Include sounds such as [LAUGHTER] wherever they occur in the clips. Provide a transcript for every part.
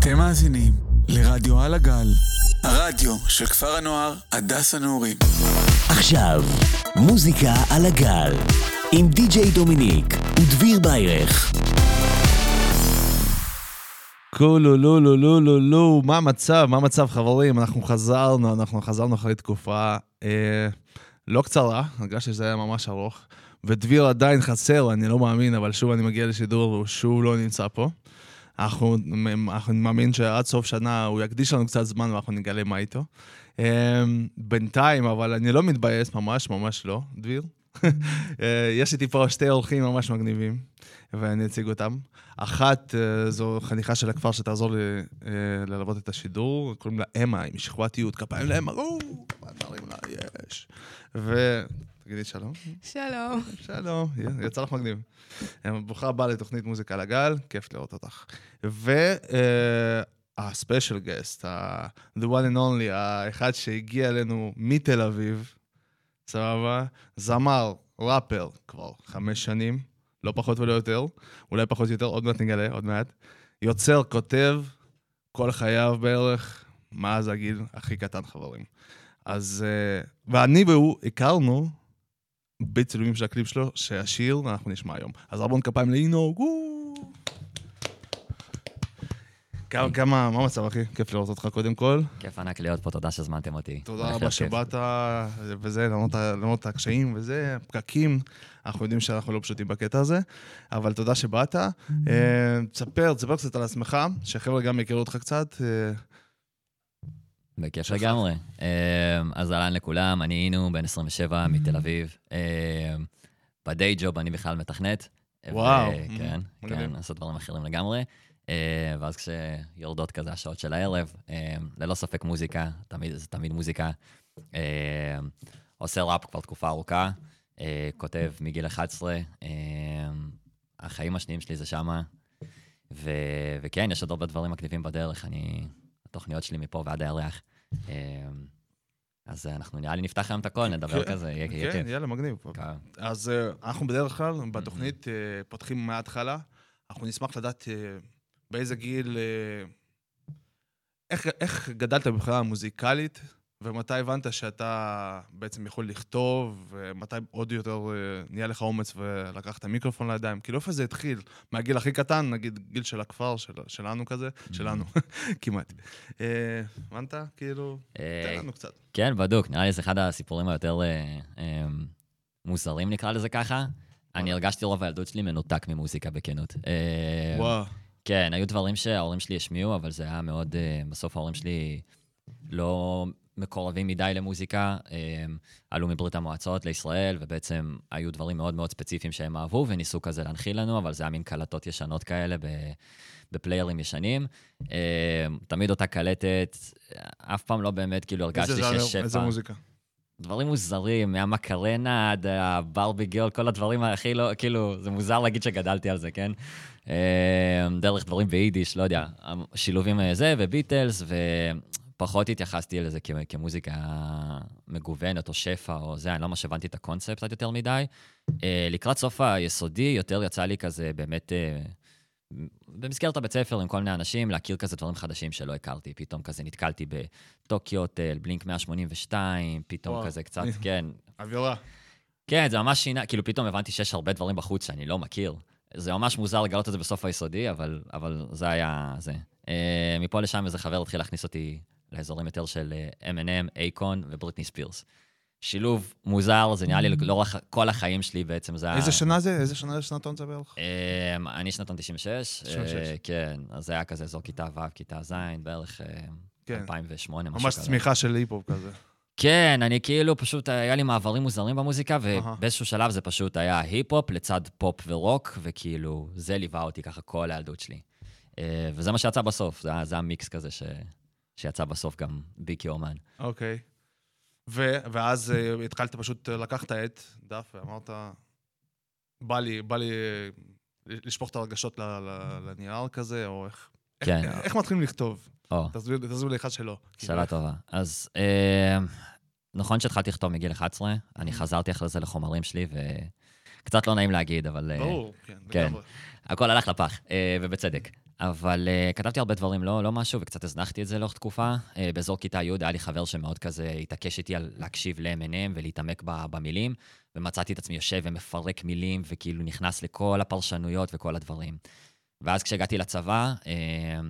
אתם מאזינים לרדיו על הגל, הרדיו של כפר הנוער הדס הנעורים. עכשיו, מוזיקה על הגל, עם די.ג'יי דומיניק ודביר ביירך. כולו, לא, לא, לא, לא, לא, מה המצב? מה המצב, חברים? אנחנו חזרנו, אנחנו חזרנו אחרי תקופה אה, לא קצרה, הרגשתי שזה היה ממש ארוך. ודביר עדיין חסר, אני לא מאמין, אבל שוב אני מגיע לשידור והוא שוב לא נמצא פה. אנחנו, אנחנו מאמין שעד סוף שנה הוא יקדיש לנו קצת זמן ואנחנו נגלה מה איתו. אה, בינתיים, אבל אני לא מתבאס, ממש, ממש לא, דביר. [LAUGHS] אה, יש איתי פה שתי אורחים ממש מגניבים, ואני אציג אותם. אחת, אה, זו חניכה של הכפר שתעזור לי ללוות את השידור, קוראים לה אמה, עם שכבתיות, כפיים לאמה, או, דברים לה, יש. תגידי שלום. שלום. שלום, יצא לך מגניב. ברוכה הבאה לתוכנית מוזיקה לגל, כיף לראות אותך. והספיישל גסט, the one and only, האחד שהגיע אלינו מתל אביב, סבבה? זמר, ראפר, כבר חמש שנים, לא פחות ולא יותר, אולי פחות יותר, עוד מעט נגלה, עוד מעט. יוצר, כותב, כל חייו בערך, מאז הגיל הכי קטן, חברים. אז, uh, ואני והוא הכרנו בצילומים של הקליפ שלו, שהשיר אנחנו נשמע היום. אז ארבון כפיים לאינו, וואו! כמה, כמה, מה המצב, אחי? כיף לראות אותך קודם כל. כיף ענק להיות פה, תודה שהזמנתם אותי. תודה רבה שבאת, וזה, למרות הקשיים וזה, פקקים. אנחנו יודעים שאנחנו לא פשוטים בקטע הזה, אבל תודה שבאת. תספר, תספר קצת על עצמך, שחבר'ה גם יכירו אותך קצת. בכיף לגמרי. אז אהלן לכולם, אני אינו, בן 27, מתל אביב. בדיי ג'וב אני בכלל מתכנת. וואו. כן, כן, לעשות דברים אחרים לגמרי. אה, ואז כשיורדות כזה השעות של הערב, אה, ללא ספק מוזיקה, תמיד, זה תמיד מוזיקה. אה, עושה ראפ כבר תקופה ארוכה, כותב מגיל 11, החיים השניים שלי זה שמה. ו- וכן, יש עוד הרבה דברים מגניבים בדרך, אני... התוכניות שלי מפה ועד הירח. אז אנחנו נראה לי נפתח היום את הכל, נדבר כן, כזה, יהיה כיף. כן, יאללה, מגניב. כן. אז אנחנו בדרך כלל, בתוכנית, פותחים מההתחלה. אנחנו נשמח לדעת באיזה גיל... אה, איך, איך גדלת מבחינה מוזיקלית, ומתי הבנת שאתה בעצם יכול לכתוב, ומתי עוד יותר אה, נהיה לך אומץ ולקחת מיקרופון לידיים? כאילו, איפה זה התחיל? מהגיל הכי קטן, נגיד גיל של הכפר, של, שלנו כזה, mm-hmm. שלנו, [LAUGHS] כמעט. אה, הבנת? כאילו, תן לנו קצת. כן, בדוק. נראה לי זה אחד הסיפורים היותר מוזרים, נקרא לזה ככה. אני הרגשתי רוב הילדות שלי מנותק ממוזיקה, בכנות. וואו. כן, היו דברים שההורים שלי השמיעו, אבל זה היה מאוד... בסוף ההורים שלי לא מקורבים מדי למוזיקה, um, עלו מברית המועצות לישראל, ובעצם היו דברים מאוד מאוד ספציפיים שהם אהבו, וניסו כזה להנחיל לנו, אבל זה היה מין קלטות ישנות כאלה בפליירים ישנים. Um, תמיד אותה קלטת, אף פעם לא באמת כאילו הרגשתי שיש שפע. איזה מוזיקה? דברים מוזרים, מהמקרנה עד הברבי גרל, כל הדברים הכי לא, כאילו, זה מוזר להגיד שגדלתי על זה, כן? אה, דרך דברים ביידיש, לא יודע, שילובים אה, זה, וביטלס, ופחות התייחסתי לזה כמוזיקה מגוונת או שפע או זה, אני לא ממש הבנתי את הקונספט קצת יותר מדי. אה, לקראת סוף היסודי, יותר יצא לי כזה באמת... במסגרת הבית ספר עם כל מיני אנשים, להכיר כזה דברים חדשים שלא הכרתי. פתאום כזה נתקלתי בטוקיו הוטל, בלינק 182, פתאום וואו. כזה קצת, [LAUGHS] כן. אווירה. כן, זה ממש שינה, כאילו פתאום הבנתי שיש הרבה דברים בחוץ שאני לא מכיר. זה ממש מוזר לגלות את זה בסוף היסודי, אבל, אבל זה היה זה. Uh, מפה לשם איזה חבר התחיל להכניס אותי לאזורים יותר של M&M, אייקון ובריטני ספירס. שילוב מוזר, זה נראה לי אממ. לאורך כל החיים שלי בעצם, זה היה... איזה שנה זה? איזה שנה שנתון זה בערך? אני שנתון 96. 96. אה, כן, אז זה היה כזה אזור כיתה ו', כיתה ז', בערך אה, כן. 2008, משהו כזה. ממש צמיחה של היפ-הופ כזה. כן, אני כאילו, פשוט היה לי מעברים מוזרים במוזיקה, ובאיזשהו שלב זה פשוט היה היפ-הופ לצד פופ ורוק, וכאילו, זה ליווה אותי ככה כל הילדות שלי. אה, וזה מה שיצא בסוף, זה, זה המיקס כזה ש, שיצא בסוף גם ביקי אומן. אוקיי. ו, ואז uh, התחלת פשוט לקחת עט, דף, ואמרת, בא לי, בא לי לשפוך את הרגשות לנייר כזה, או איך... כן. איך, איך מתחילים לכתוב? תסביר לי אחד שלא. שאלה טובה. אז אה, נכון שהתחלתי לכתוב מגיל 11, אני חזרתי אחרי זה לחומרים שלי, קצת לא נעים להגיד, אבל... אה, ברור, כן, כן. הכל הלך לפח, אה, ובצדק. אבל אה, כתבתי הרבה דברים, לא, לא משהו, וקצת הזנחתי את זה לאורך תקופה. אה, באזור כיתה י' היה לי חבר שמאוד כזה התעקש איתי על להקשיב ל-M&M ולהתעמק במילים, ומצאתי את עצמי יושב ומפרק מילים, וכאילו נכנס לכל הפרשנויות וכל הדברים. ואז כשהגעתי לצבא, אה,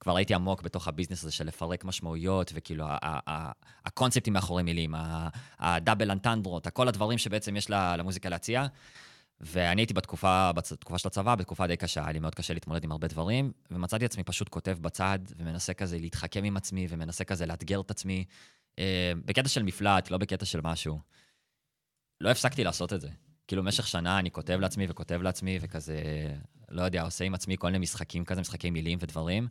כבר הייתי עמוק בתוך הביזנס הזה של לפרק משמעויות, וכאילו הקונספטים מאחורי מילים, הדאבל אנטנדרות, כל הדברים שבעצם יש למוזיקה להציע. ואני הייתי בתקופה, בתקופה של הצבא, בתקופה די קשה, היה לי מאוד קשה להתמודד עם הרבה דברים, ומצאתי עצמי פשוט כותב בצד, ומנסה כזה להתחכם עם עצמי, ומנסה כזה לאתגר את עצמי, אה, בקטע של מפלט, לא בקטע של משהו. לא הפסקתי לעשות את זה. כאילו, במשך שנה אני כותב לעצמי וכותב לעצמי, וכזה, לא יודע, עושה עם עצמי כל מיני משחקים כזה, משחקי מילים ודברים.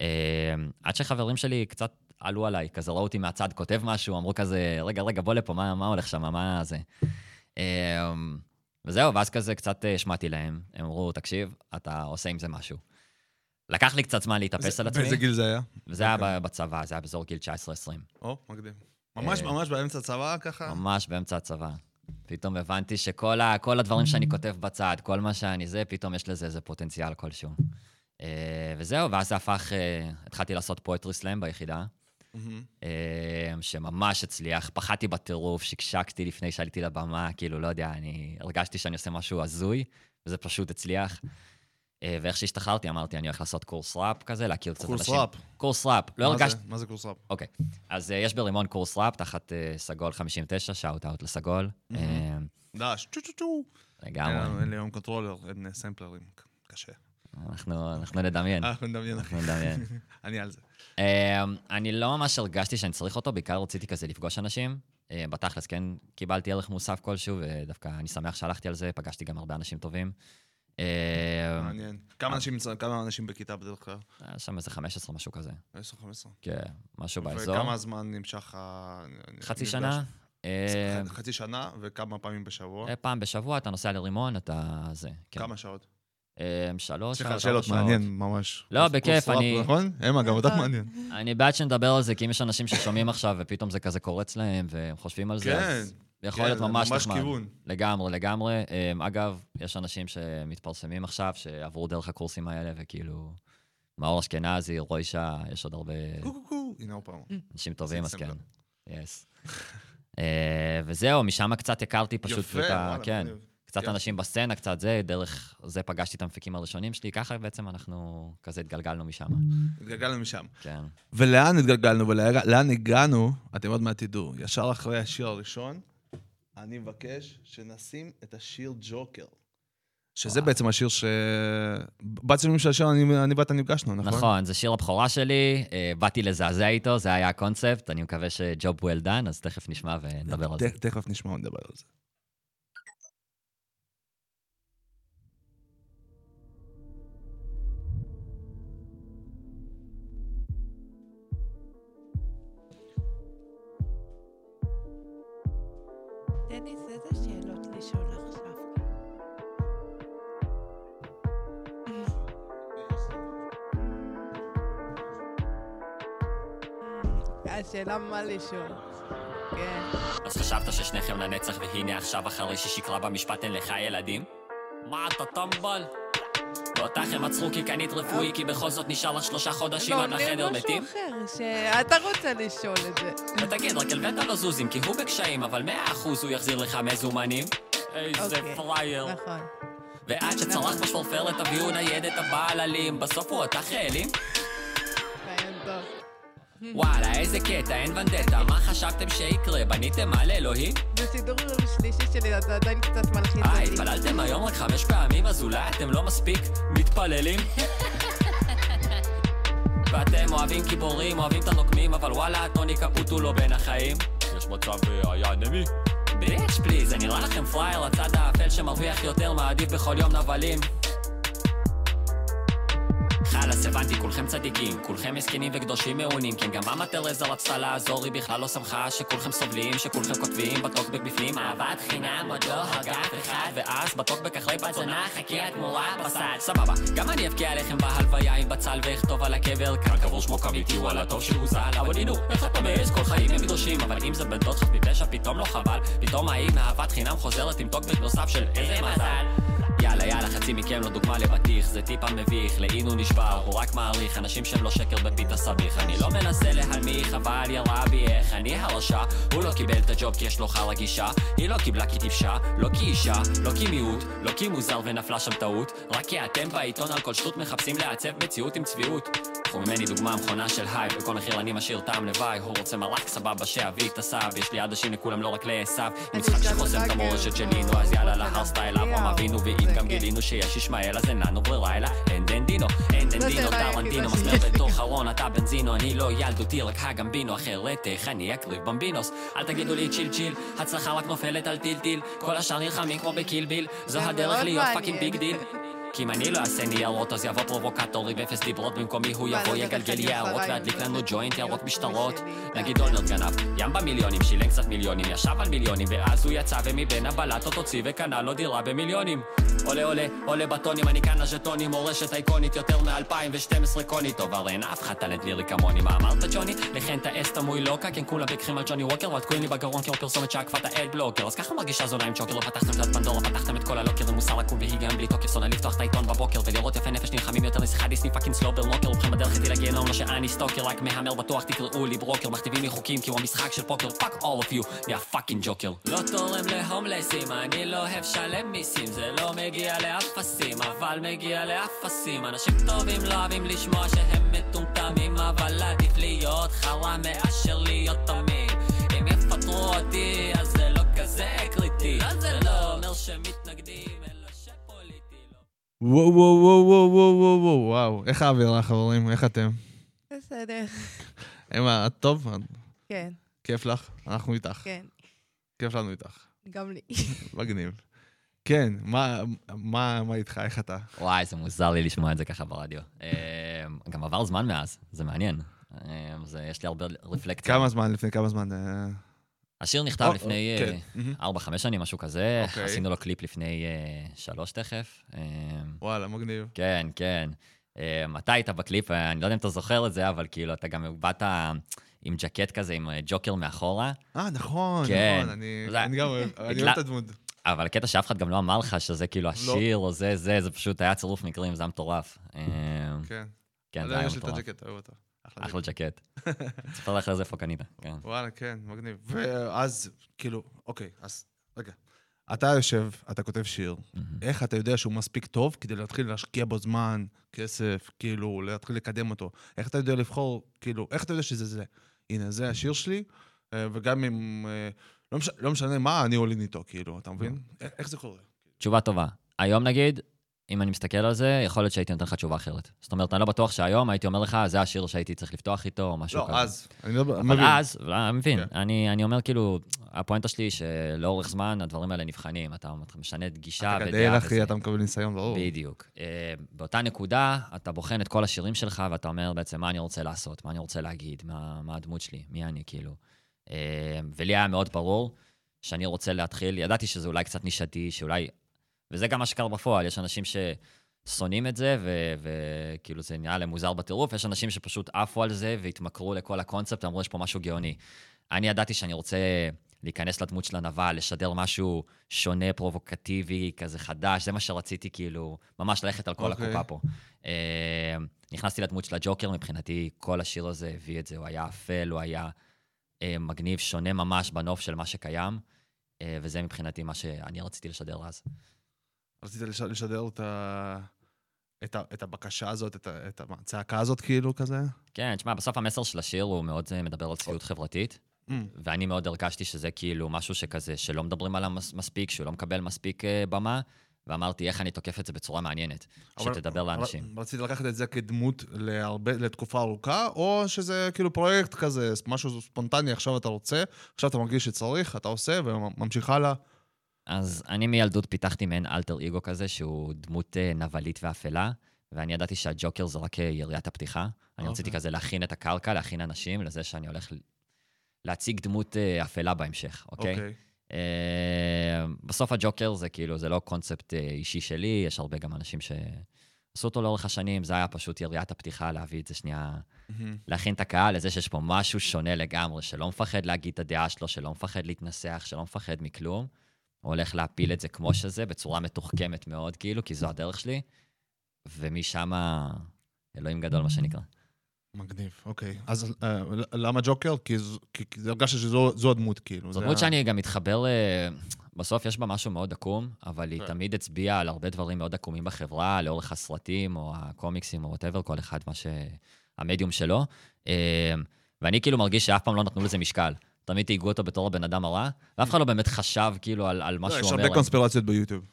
אה, עד שחברים שלי קצת עלו עליי, כזה ראו אותי מהצד כותב משהו, אמרו כזה, רגע, רגע, בוא לפה, מה, מה הולך שם, מה זה? אה, וזהו, ואז כזה קצת אה, השמעתי להם. הם אמרו, תקשיב, אתה עושה עם זה משהו. לקח לי קצת זמן להתאפס על עצמי, באיזה גיל זה היה? וזה היה ב- בצבא, זה היה באזור גיל 19-20. או, מקדים. ממש אה, ממש באמצע הצבא ככה? ממש באמצע הצבא. פתאום הבנתי שכל ה, כל הדברים שאני כותב בצד, כל מה שאני זה, פתאום יש לזה איזה פוטנציאל כלשהו. אה, וזהו, ואז זה הפך, אה, התחלתי לעשות פואטרי סלאם ביחידה, מהמם. אה, שממש הצליח. פחדתי בטירוף, שקשקתי לפני שעליתי לבמה, כאילו, לא יודע, אני הרגשתי שאני עושה משהו הזוי, וזה פשוט הצליח. אה, ואיך שהשתחררתי, אמרתי, אני הולך לעשות קורס ראפ כזה, להכיר קצת קורס אנשים. ראפ. קורס ראפ. לא? הרגשתי... מה זה קורס ראפ? אוקיי. אז אה, יש ברימון קורס ראפ תחת אה, סגול 59, shout out לסגול. אה, דש, צ'ו צ'ו צ'ו. לגמרי. אין- לי היום controller, אין סמפלרים. קשה. אנחנו אנחנו נדמיין. אנחנו נדמיין. אנחנו נדמיין. [LAUGHS] אני על זה. אה, אני לא ממש הרגשתי שאני צריך אותו, בעיקר רציתי כזה לפגוש אנשים. אה, בתכלס, כן, קיבלתי ערך מוסף כלשהו, ודווקא אני שמח שהלכתי על זה, פגשתי גם הרבה אנשים טובים. אה, מעניין. כמה אנשים כמה אנשים בכיתה בדרך כלל? היה שם איזה 15, משהו כזה. 10, 15. כן, משהו באזור. וכמה זמן נמשך ה... חצי? שנה. אה, ח- חצי שנה וכמה פעמים בשבוע? אה, פעם בשבוע אתה נוסע לרימון, אתה זה. כן. כמה שעות? אה, שלוש, סליחה, ארבע שאלות. מעניין, ממש. לא, בכיף, אני- נכון? אמה, גם אותך נכון. מעניין. אני בעד שנדבר על זה, כי אם יש אנשים ששומעים עכשיו ופתאום זה כזה קורץ להם והם חושבים על זה, כן, אז יכול כן, להיות זה ממש ממש נחמד. כיוון. לגמרי, לגמרי. אמ, אגב, יש אנשים שמתפרסמים עכשיו, שעברו דרך הקורסים האלה, וכאילו, מאור אשכנזי, רוישה, יש עוד הרבה קו קו קו, הנה עוד פעם. אנשים טובים, אז כן. יס. אה, וזהו, משם קצת הכרתי פשוט יפה, את ה... וואלה, כן. מגניב. קצת כן. אנשים בסצנה, קצת זה, דרך זה פגשתי את המפיקים הראשונים שלי, ככה בעצם אנחנו כזה התגלגלנו משם. התגלגלנו משם. כן. ולאן התגלגלנו ולאן הגענו, אתם עוד מעט תדעו. ישר אחרי השיר הראשון, אני מבקש שנשים את השיר ג'וקר. שזה וואו. בעצם השיר ש... בצילומים של השיר אני אני ואתה נפגשנו, נכון? נכון, זה שיר הבכורה שלי, אה, באתי לזעזע איתו, זה היה הקונספט, אני מקווה שג'וב well done, אז תכף נשמע ונדבר על זה. תכף נשמע ונדבר על זה. דניס, איזה שאלות לשאול עכשיו? השאלה מה לשאול. כן. אז חשבת ששניכם לנצח, והנה עכשיו אחרי ששיקרה במשפט אין לך ילדים? מה אתה טמבל? ואותך הם עצרו כי קנית רפואי, כי בכל זאת נשאר לך שלושה חודשים לא, עד לחדר משהו מתים? אחר, שאתה רוצה לשאול את זה. ותגיד, רק הלווית לו זוזים, כי הוא בקשיים, אבל מאה אחוז הוא יחזיר לך מזומנים. איזה אוקיי, פרייר. נכון. ועד שצרחת בשפורפרת תביאו ניידת הבעל אלים, בסוף הוא אותך העלים? וואלה, איזה קטע, אין ונדטה, מה חשבתם שיקרה? בניתם על אלוהים? זה סידור שלישי שלי, אתה עדיין קצת מלחיץ אה, אותי. התפללתם היום רק חמש פעמים, אז אולי אתם לא מספיק מתפללים? [LAUGHS] ואתם אוהבים גיבורים, אוהבים את הנוקמים, אבל וואלה, טוני קפוט הוא לא בין החיים. יש מצב היה אנמי? ביץ' פליז, זה נראה לכם פראייר, הצד האפל שמרוויח יותר, מעדיף בכל יום נבלים. חלאס, הבנתי, כולכם צדיקים, כולכם מסכנים וקדושים מעונים, כן, גם אמה תרזה רצתה לעזור, היא בכלל לא שמחה שכולכם סובלים, שכולכם כותבים בטוקבק בפנים, אהבת חינם עוד לא אף אחד, ואז בטוקבק אחרי בת זונה, חכי התמורה בסד, סבבה, גם אני אבקיע עליכם בהלוויה עם בצל ואכתוב על הקבר, כאן קבור שמו קוויתי, וואלה טוב שהוא ז"ל, אבל הנה, איך אתה מעז, כל חיים הם קדושים, אבל אם זה בן דוד חף פתאום לא חבל, פתאום ההיא מאהבת חינם חוזרת עם טוקבק נוסף של איזה מזל. יאללה יאללה חצי מכם לא דוגמה לבטיח זה טיפה מביך לאין הוא נשבר הוא רק מעריך אנשים שהם לא שקר בפיתה סביך. אני לא מנסה להנמיך אבל ירה בי איך אני הרשע הוא לא קיבל את הג'וב כי יש לו חרא גישה. היא לא קיבלה כי טיפשה לא כי אישה לא כי מיעוט לא כי מוזר ונפלה שם טעות. רק כי אתם בעיתון על כל שטות מחפשים לעצב מציאות עם צביעות קחו ממני דוגמה מכונה של הייפ בכל מחיר אני משאיר טעם לוואי. הוא רוצה מרק סבבה שאביא את הסב יש לי עדשים לכולם לא רק לעשו משחק שחוסם את המורשת שלי נו אז יאללה להר style אברהם אבינו ואם גם גילינו שיש ישמעאל אז אין לנו ברירה אלא אין דן דינו. אין דן דינו טרנטינו מסמר בתור חרון אתה בנזינו אני לא ילדותי רק הגמבינו אחרת איך אני אקריב במבינוס? אל תגידו לי chill chill הצלחה רק נופלת על טיל טיל. כל השאר נלחמים כמו ב Kill Bill. זו הדרך להיות. fucking big deal כי אם אני לא אעשה ניירות, אז יבוא פרובוקטור עם אפס דיברות במקומי, הוא יבוא, וואלה, יגלגל יערות וידליק לנו ג'וינט, ירוק כאילו משטרות. נגיד אולמרט גנב, ים במיליונים, שילם קצת מיליונים, ישב על מיליונים, ואז הוא יצא ומבין הבלטות הוציא וקנה לו דירה במיליונים. עולה עולה, עולה בטונים, אני כאן הז'טונים, מורשת אייקונית יותר מ-2012 קוני. טוב, הרי אין אף אחד טאלנט לירי כמוני, מה אמרת ג'וני? לכן טעס תמוי לוקה, כן כולם בקחים על ג'וני ווקר, תקועים לי בגרון כמו פרסומת שעקפה את האד בלוקר. אז ככה מרגישה זונה עם צ'וקר, לא פתחתם קצת פנדורה, פתחתם את כל הלוקר, ומוסר לקום והיגיון בלי תוקף, שונא לפתוח את העיתון בבוקר, ולראות יפי נפש נלחמים יותר משיחה דיסני פאקינג לא. לא לא לא מגיע לאפסים, אבל מגיע לאפסים. אנשים טובים לא אוהבים לשמוע שהם מטומטמים, אבל עדיף להיות חרא מאשר להיות תמים. אם יפטרו אותי, אז זה לא כזה קריטי. לא, זה לא אומר שמתנגדים, אלא שפוליטי לא... וואו, וואו, וואו, וואו, וואו, וואו, וואו. איך האווירה, חברים? איך אתם? בסדר. אמה, את טוב? כן. כיף לך? אנחנו איתך. כן. כיף לנו איתך. גם לי. מגניב. כן, מה, מה, מה איתך? איך אתה? וואי, זה מוזר לי לשמוע את זה ככה ברדיו. אה, גם עבר זמן מאז, זה מעניין. אה, זה, יש לי הרבה רפלקציה. כמה זמן לפני כמה זמן? אה, השיר נכתב לפני כן. מהמם. 4-5 שנים, משהו כזה. אוקיי. עשינו לו קליפ לפני אה, שלוש תכף. וואלה, מגניב. כן, כן. אתה היית בקליפ, אני לא יודע אם אתה זוכר את זה, אבל כאילו, אתה גם באת עם ג'קט כזה, עם ג'וקר מאחורה. אה, נכון, כן. נכון, אני אני גם אוהב את הדמות. אבל הקטע שאף אחד גם לא אמר לך שזה כאילו לא. השיר או זה, זה, זה פשוט היה צירוף מקרים, זה היה מטורף. אה, כן. כן, זה היה יש לי את מטורף. הג'קט, אוהב אותו. אחלה ג'קט. [LAUGHS] תספר לך אחרי זה איפה קנית, כן. וואלה, כן, מגניב. ואז, כאילו, אוקיי, אז רגע. אתה יושב, אתה כותב שיר, איך אתה יודע שהוא מספיק טוב כדי להתחיל להשקיע בו זמן, כסף, כאילו, להתחיל לקדם אותו? איך אתה יודע לבחור, כאילו, איך אתה יודע שזה זה? הנה, זה השיר שלי, אה, וגם אם... אה, לא מש- לא משנה מה, אני עולין איתו, כאילו, אתה מבין? איך- איך זה קורה? תשובה טובה. היום נגיד, אם אני מסתכל על זה, יכול להיות שהייתי נותן לך תשובה אחרת. זאת אומרת, אני לא בטוח שהיום הייתי אומר לך, זה השיר שהייתי צריך לפתוח איתו, או משהו כזה. לא, אז, אני לא אבל מבין. אז, לא, אני מבין, כן. אני, אני אומר כאילו, הפואנטה שלי שלאורך זמן הדברים האלה נבחנים, אתה משנה את גישה אתה ודעה גדל, אחי. אתה מקבל ניסיון, ברור. בדיוק. אה, באותה נקודה, אתה בוחן את כל השירים שלך, ואתה אומר בעצם מה אני רוצה לעשות, מה אני רוצה להגיד, מה, מה הדמות שלי, מי אני, כאילו. אה, ולי היה מאוד ברור שאני רוצה להתחיל, ידעתי שזה אולי קצת נישתי, שאולי... וזה גם מה שקרה בפועל, יש אנשים ששונאים את זה, ו- וכאילו זה נראה להם מוזר בטירוף, יש אנשים שפשוט עפו על זה והתמכרו לכל הקונספט, אמרו, יש פה משהו גאוני. אני ידעתי שאני רוצה להיכנס לדמות של הנבל, לשדר משהו שונה, פרובוקטיבי, כזה חדש, זה מה שרציתי, כאילו, ממש ללכת על כל אוקיי. הקופה פה. אה, נכנסתי לדמות של הג'וקר, מבחינתי כל השיר הזה הביא את זה, הוא היה אפל, הוא היה מגניב, שונה ממש בנוף של מה שקיים, אה, וזה מבחינתי מה שאני רציתי לשדר אז. רצית לש- לשדר את ה... את, ה, את הבקשה הזאת, את, ה, את הצעקה הזאת, כאילו, כזה? כן, תשמע, בסוף המסר של השיר הוא מאוד אה, מדבר על צביעות חברתית, Mm. ואני מאוד הרגשתי שזה כאילו משהו שכזה, שלא מדברים עליו מס- מספיק, שהוא לא מקבל מספיק אה, במה, ואמרתי, איך אני תוקף את זה בצורה מעניינת, אבל- שתדבר לאנשים. אבל רצית לקחת את זה כדמות להרבה, לתקופה ארוכה, או שזה כאילו פרויקט כזה, משהו ספונטני, עכשיו אתה רוצה, עכשיו אתה מרגיש שצריך, אתה עושה וממשיך הלאה. אז אני מילדות פיתחתי מעין אלטר אגו כזה, שהוא דמות אה, נבלית ואפלה, ואני ידעתי שהג'וקר זה רק אה, יריית הפתיחה. אני רציתי אוקיי. כזה להכין את הקרקע, להכין אנשים לזה שאני הולך להציג דמות אה, אפלה בהמשך, אוקיי? אוקיי. אה, בסוף הג'וקר זה כאילו, זה לא קונספט אה, אישי שלי, יש הרבה גם אנשים שעשו אותו לאורך השנים, זה היה פשוט יריית הפתיחה להביא את זה שנייה. להכין את הקהל לזה שיש פה משהו שונה לגמרי, שלא מפחד להגיד את הדעה שלו, שלא מפחד להתנסח, שלא מפחד מכלום. הוא הולך להפיל את זה כמו שזה, בצורה מתוחכמת מאוד, כאילו, כי זו הדרך שלי. ומשם, אלוהים גדול, מה שנקרא. מגניב, אוקיי. אז אה, למה ג'וקר? כי ז- כי כי זה הרגשת שזו זו הדמות, כאילו. זו זה דמות ה- שאני גם מתחבר ל... בסוף יש בה משהו מאוד עקום, אבל היא כן. תמיד הצביעה על הרבה דברים מאוד עקומים בחברה, לאורך הסרטים או הקומיקסים או whatever, כל אחד מה שהמדיום שלו. אה, ואני כאילו מרגיש שאף פעם לא נתנו לזה משקל. תמיד תהיגו אותו בתור הבן אדם הרע, ואף אחד לא באמת חשב כאילו על, על מה לא, שהוא יש אומר. הרבה להם. קונספירציות ביוטיוב.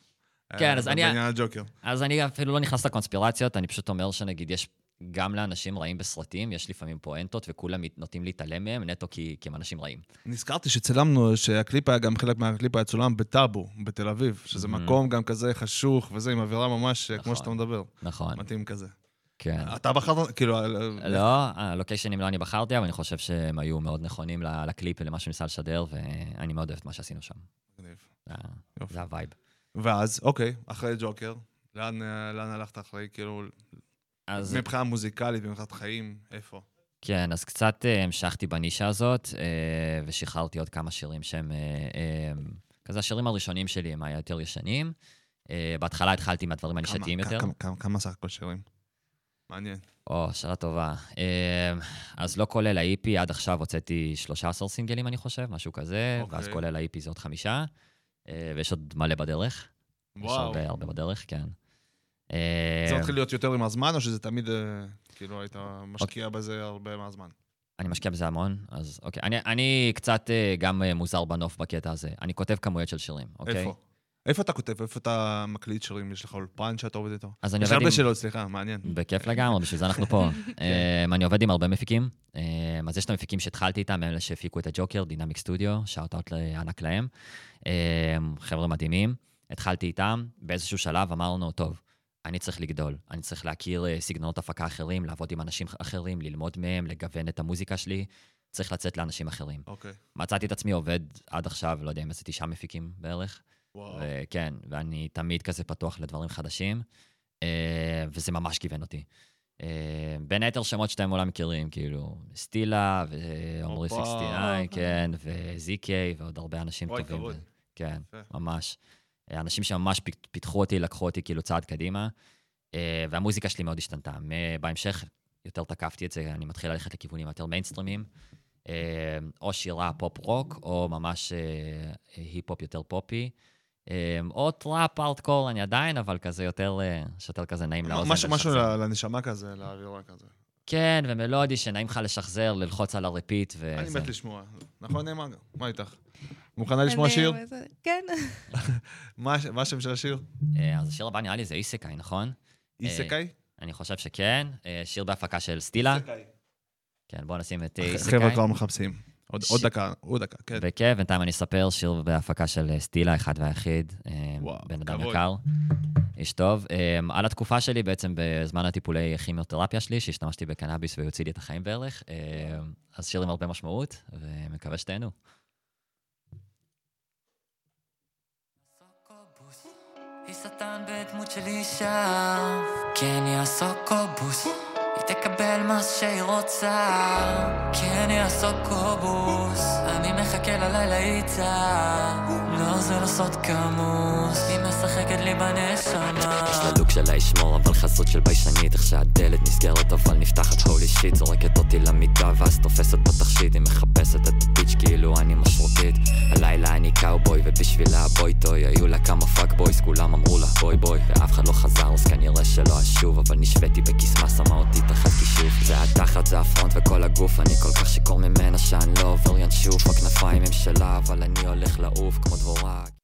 כן, אה, אז אני- בעניין הג'וקר. אז אני אפילו לא נכנס לקונספירציות, אני פשוט אומר שנגיד יש גם לאנשים רעים בסרטים, יש לפעמים פואנטות וכולם נוטים להתעלם מהם, נטו כי, כי הם אנשים רעים. נזכרתי שצילמנו, שהקליפ היה גם חלק מהקליפ היה צולם בטאבו, בתל אביב, שזה Mhm. מקום גם כזה חשוך וזה, עם אווירה ממש אה, כמו נכון. שאתה מדבר. נכון, מתאים כזה. כן. אתה בחרת, כאילו... אה, לא, הלוקיישנים לא אני בחרתי, אבל אני חושב שהם היו מאוד נכונים לקליפ ולמה שהוא ניסה לשדר, ואני מאוד אוהב את מה שעשינו שם. זה ה vibe. ואז, אוקיי, אחרי ג'וקר, לאן אה, לאן הלכת אחרי, כאילו, אז מבחינה מוזיקלית, מבחינת חיים, איפה? כן, אז קצת אה, המשכתי בנישה הזאת, אה, ושחררתי עוד כמה שירים שהם... אה, כזה השירים הראשונים שלי הם היה יותר ישנים. בהתחלה התחלתי מהדברים הנישתיים כמה- יותר. כמה- סך הכל שירים? מעניין. או, שאלה טובה. אז לא כולל ה-EP, עד עכשיו הוצאתי 13 סינגלים, אני חושב, משהו כזה, אוקיי. ואז כולל ה-EP זה עוד חמישה, ויש עוד מלא בדרך. יש וואו. הרבה, הרבה בדרך, כן. אה, זה מתחיל להיות יותר עם הזמן, או שזה תמיד, אה, כאילו, היית משקיע בזה הרבה מהזמן? אני משקיע בזה המון, אז אוקיי. אני, אני קצת אה, גם מוזר בנוף בקטע הזה. אני כותב כמויות של שירים, אוקיי? איפה? איפה אתה כותב? איפה אתה מקליט שירים? יש לך אולפן שאתה עובד איתו? אז אני יש עובד הרבה עם... שאלות, סליחה, מעניין. בכיף לגמרי, בשביל זה אנחנו פה. [LAUGHS] אני עובד עם הרבה מפיקים. אז יש את המפיקים שהתחלתי איתם, אלה שהפיקו את הג'וקר, Dynamic Studio, shout-out לענק להם. חבר'ה מדהימים. התחלתי איתם, באיזשהו שלב אמרנו, טוב, אני צריך לגדול, אני צריך להכיר אה, סגנונות הפקה אחרים, לעבוד עם אנשים אחרים, ללמוד מהם, לגוון את המוזיקה שלי, צריך לצאת לאנשים אחרים. אוקיי. מצאתי את עצמי עובד עד עכשיו, לא יודע, עם איזה תשעה מפיקים בערך. וואו. וכן, ואני תמיד כזה פתוח לדברים חדשים, אה, וזה ממש כיוון אותי. אה, בין היתר שמות שאתם אולי מכירים, כאילו, סטילה, ועומרי הופה. 69, כן, ו-ZK, ועוד הרבה אנשים וואי, טובים. כבוד. ו- כן. ממש. אה, אנשים שממש פית- פיתחו אותי, לקחו אותי כאילו צעד קדימה, אה, והמוזיקה שלי מאוד השתנתה. בהמשך יותר תקפתי את זה, אני מתחיל ללכת לכיוונים יותר מיינסטרימיים, אה, או שירה פופ-רוק, או ממש היפ-הופ יותר פופי. או trap hardcore, אני עדיין, אבל כזה יותר, שיותר כזה נעים לאוזן. משהו- משהו לנשמה כזה, לאווירה כזה. כן, ומלודי שנעים לך לשחזר, ללחוץ על ה repeat וזה. אני מת לשמוע. נכון, נאמר? מה איתך? מוכנה לשמוע שיר? כן. מה הש- מה השם של השיר? אה, אז השיר הבא נראה לי זה איסקאי, נכון? איסקאי? אני חושב שכן. אה, שיר בהפקה של סטילה. איסקאי. כן, בואו נשים את אה, חבר'ה איסקאי. כבר מחפשים. עוד ש- עוד דקה, עוד דקה, כן. וכיף, בינתיים אני אספר שיר בהפקה של אה, סטילה, אחד והיחיד. אה, וואו, בן אדם. יקר, איש טוב. אה, על התקופה שלי, בעצם בזמן הטיפולי כימיותרפיה שלי, שהשתמשתי בקנאביס והוציא לי את החיים בערך. אה, אז שיר עם הרבה משמעות, ומקווה שתהנו. היא שטן בדמות של אישה. כן היא הסוקובוס היא תקבל מה שהיא רוצה. כן היא הסוקובוס אני מחכה ללילה איתה. לא זה לא סוד כמוס היא משחקת לי בנשמה יש לה לוק שלה ישמור, אבל חסות של ביישנית איך שהדלת נסגרת אבל נפתחת. הולי שיט זורקת אותי למיטה ואז תופסת בתכשיט. היא מחפשת את הביץ' כאילו אני משרוקית. הלילה אני קאובוי ובשבילה ה boy toy היו לה כמה fuck boys כולם אמרו לה bye bye ואף אחד לא חזר אז כנראה שלא אשוב. אבל נשביתי בקסמה שמה אותי תחת כישוף. זה התחת זה ה front וכל הגוף. אני כל כך שיכור ממנה שאני לא עובר ינשוף הכנפיים הם שלה אבל אני הולך לעוף כמו דבורה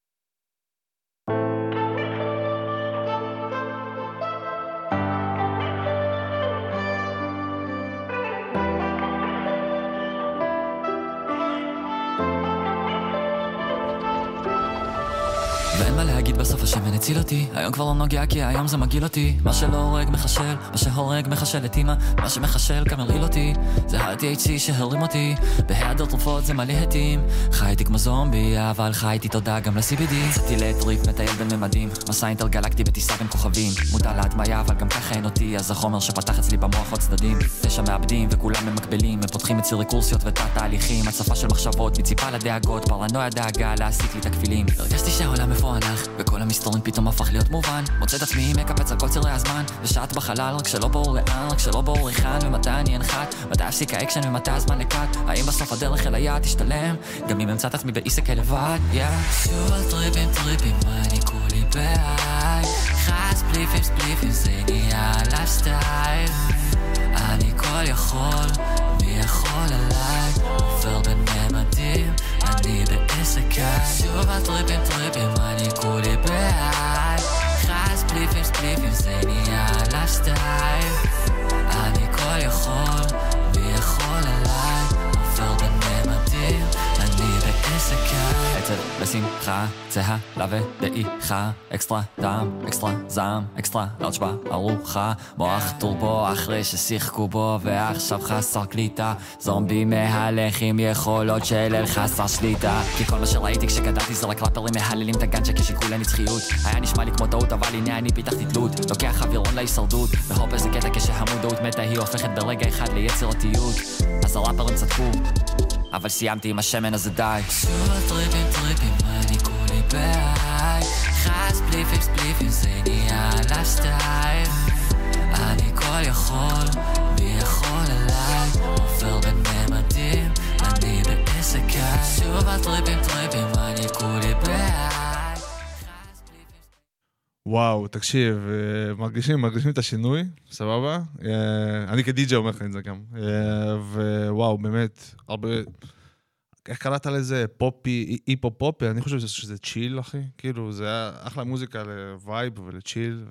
הסמים הציל אותי היום כבר לא נוגע כי היום זה מגעיל אותי. מה שלא הורג מחשל, מה שהורג מחשל את אמא מה שמחשל גם הרעיל אותי. זה ה- THC שהרים אותי בהיעדר תרופות זה מלא התים חייתי כמו זומבי אבל חייתי תודה גם ל- CBD יצאתי לטריפ מטייל בין ממדים מסע אינטרגלקטי בטיסה בין כוכבים. מודע להדמיה אבל גם ככה אין אותי אז החומר שפתח אצלי במוח עוד צדדים. תשע מעבדים וכולם ממקבלים הם פותחים אצלי רקורסיות ותת תהליכים הצפה של מחשבות מציפה לי דאגות פרנויה דאגה להסיט לי את הכבילים הרגשתי שהעולם מפוענח וכל המסתורים פתאום הפך להיות מובן. מוצא את עצמי מקפץ על כל צירי הזמן. ושעת בחלל רק שלא ברור לאן רק שלא ברור היכן ומתי אני אנחת. מתי אפסיק האקשן ומתי הזמן ל cut האם בסוף הדרך אל היעד תשתלם? גם אם אמצא את עצמי באיזה סקל לבד yeah. שוב על טריפים טריפים אני כולי ב high חס פליפים ספליפים זה נהיה לייפסטייל אני כל יכול, מי יכול עליי? עובר בין ממדים, אני בעסק קל שוב על טריפים טריפים, אני כולי ב high חס פליפים ספליפים, זה נהיה לייפסטייל אני כל קל עצב בשמחה, צהלה ודעיכה אקסטרה דם, אקסטרה זעם, extra large בארוחה מוח טורבו אחרי ששיחקו בו ועכשיו חסר קליטה. זומבי מהלך עם יכולות של אל חסר שליטה. כי כל מה שראיתי כשגדלתי זה רק ראפרים מהללים את הגנג'ה כשיקוי ל נצחיות. היה נשמע לי כמו טעות אבל הנה אני פיתחתי תלות. לוקח אווירון להישרדות והופ איזה קטע כשהמודעות מתה היא הופכת ברגע אחד ליצירתיות. אז הראפרים צדקו אבל סיימתי עם השמן הזה די. שוב על טריפים טריפים וואו, תקשיב, אה, מרגישים, מרגישים את השינוי, סבבה? אה, אני כדי-ג'יי אומר לך את זה גם. אה, ווואו, באמת, הרבה... איך קראת לזה? פופי, היפו פופי? אני חושב שזה chill, אחי. כאילו, זה היה אחלה מוזיקה ל vibe ול chill,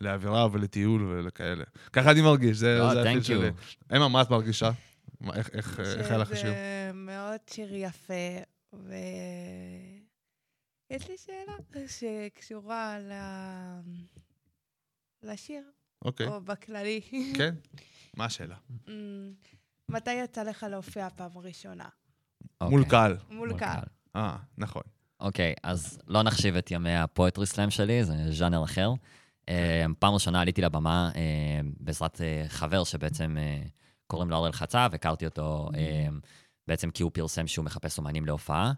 לאווירה ולטיול ולכאלה. ככה אני מרגיש, זה זה ה feel thank you. שלי. אמה, מה את מרגישה? איך- היה לך השיר? שזה מאוד שיר יפה, ו... יש לי שאלה שקשורה ל... לשיר, אוקיי, או בכללי. כן. [LAUGHS] מה השאלה? אמ, מתי יצא לך להופיע פעם ראשונה? מול אוקיי. קהל. מול קהל. אה, נכון. אוקיי, אז לא נחשיב את ימי הפואטרי סלאם שלי, זה ז'אנר אחר. אה, פעם ראשונה עליתי לבמה אה, בעזרת אה, חבר שבעצם אה, קוראים לו אראל חצב, הכרתי אותו אה, בעצם כי הוא פרסם שהוא מחפש אומנים להופעה.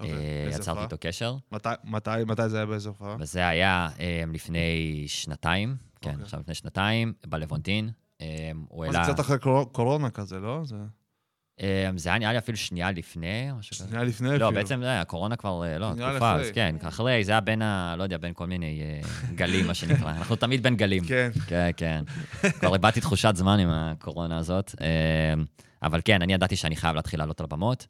אוקיי, אה, יצרתי? איתו קשר, מתי- זה היה באיזה הופעה? וזה היה אה, לפני שנתיים, כן, אוקיי. עכשיו לפני שנתיים, בלוונטין. אה, הוא מה זה העלה... קצת אחרי קור- קורונה כזה, לא? זה זה היה נראה לי אפילו שנייה לפני, או משהו כזה. שנייה לפני לא, אפילו. בעצם זה היה, הקורונה כבר, לא, תקופה. אז כן, אחרי, זה היה בין ה... לא יודע, בין כל מיני גלים, מה שנקרא. [LAUGHS] אנחנו תמיד בין גלים. כן. כן, כן. כבר איבדתי תחושת זמן עם הקורונה הזאת. אבל כן, אני ידעתי שאני חייב להתחיל לעלות על הבמות,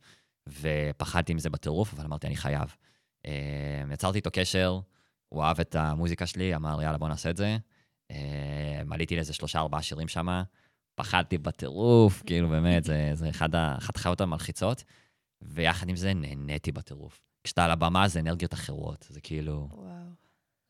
ופחדתי עם זה בטירוף, אבל אמרתי, אני חייב. אה, יצרתי איתו קשר, הוא אהב את המוזיקה שלי, אמר, יאללה, בוא נעשה את זה. אה, עליתי לאיזה שלושה, ארבעה שירים שם, פחדתי בטירוף, כאילו, באמת, זה, זה אחד ה- אחת החיות המלחיצות, ויחד עם זה נהניתי בטירוף. כשאתה על הבמה זה אנרגיות אחרות, זה כאילו... וואו.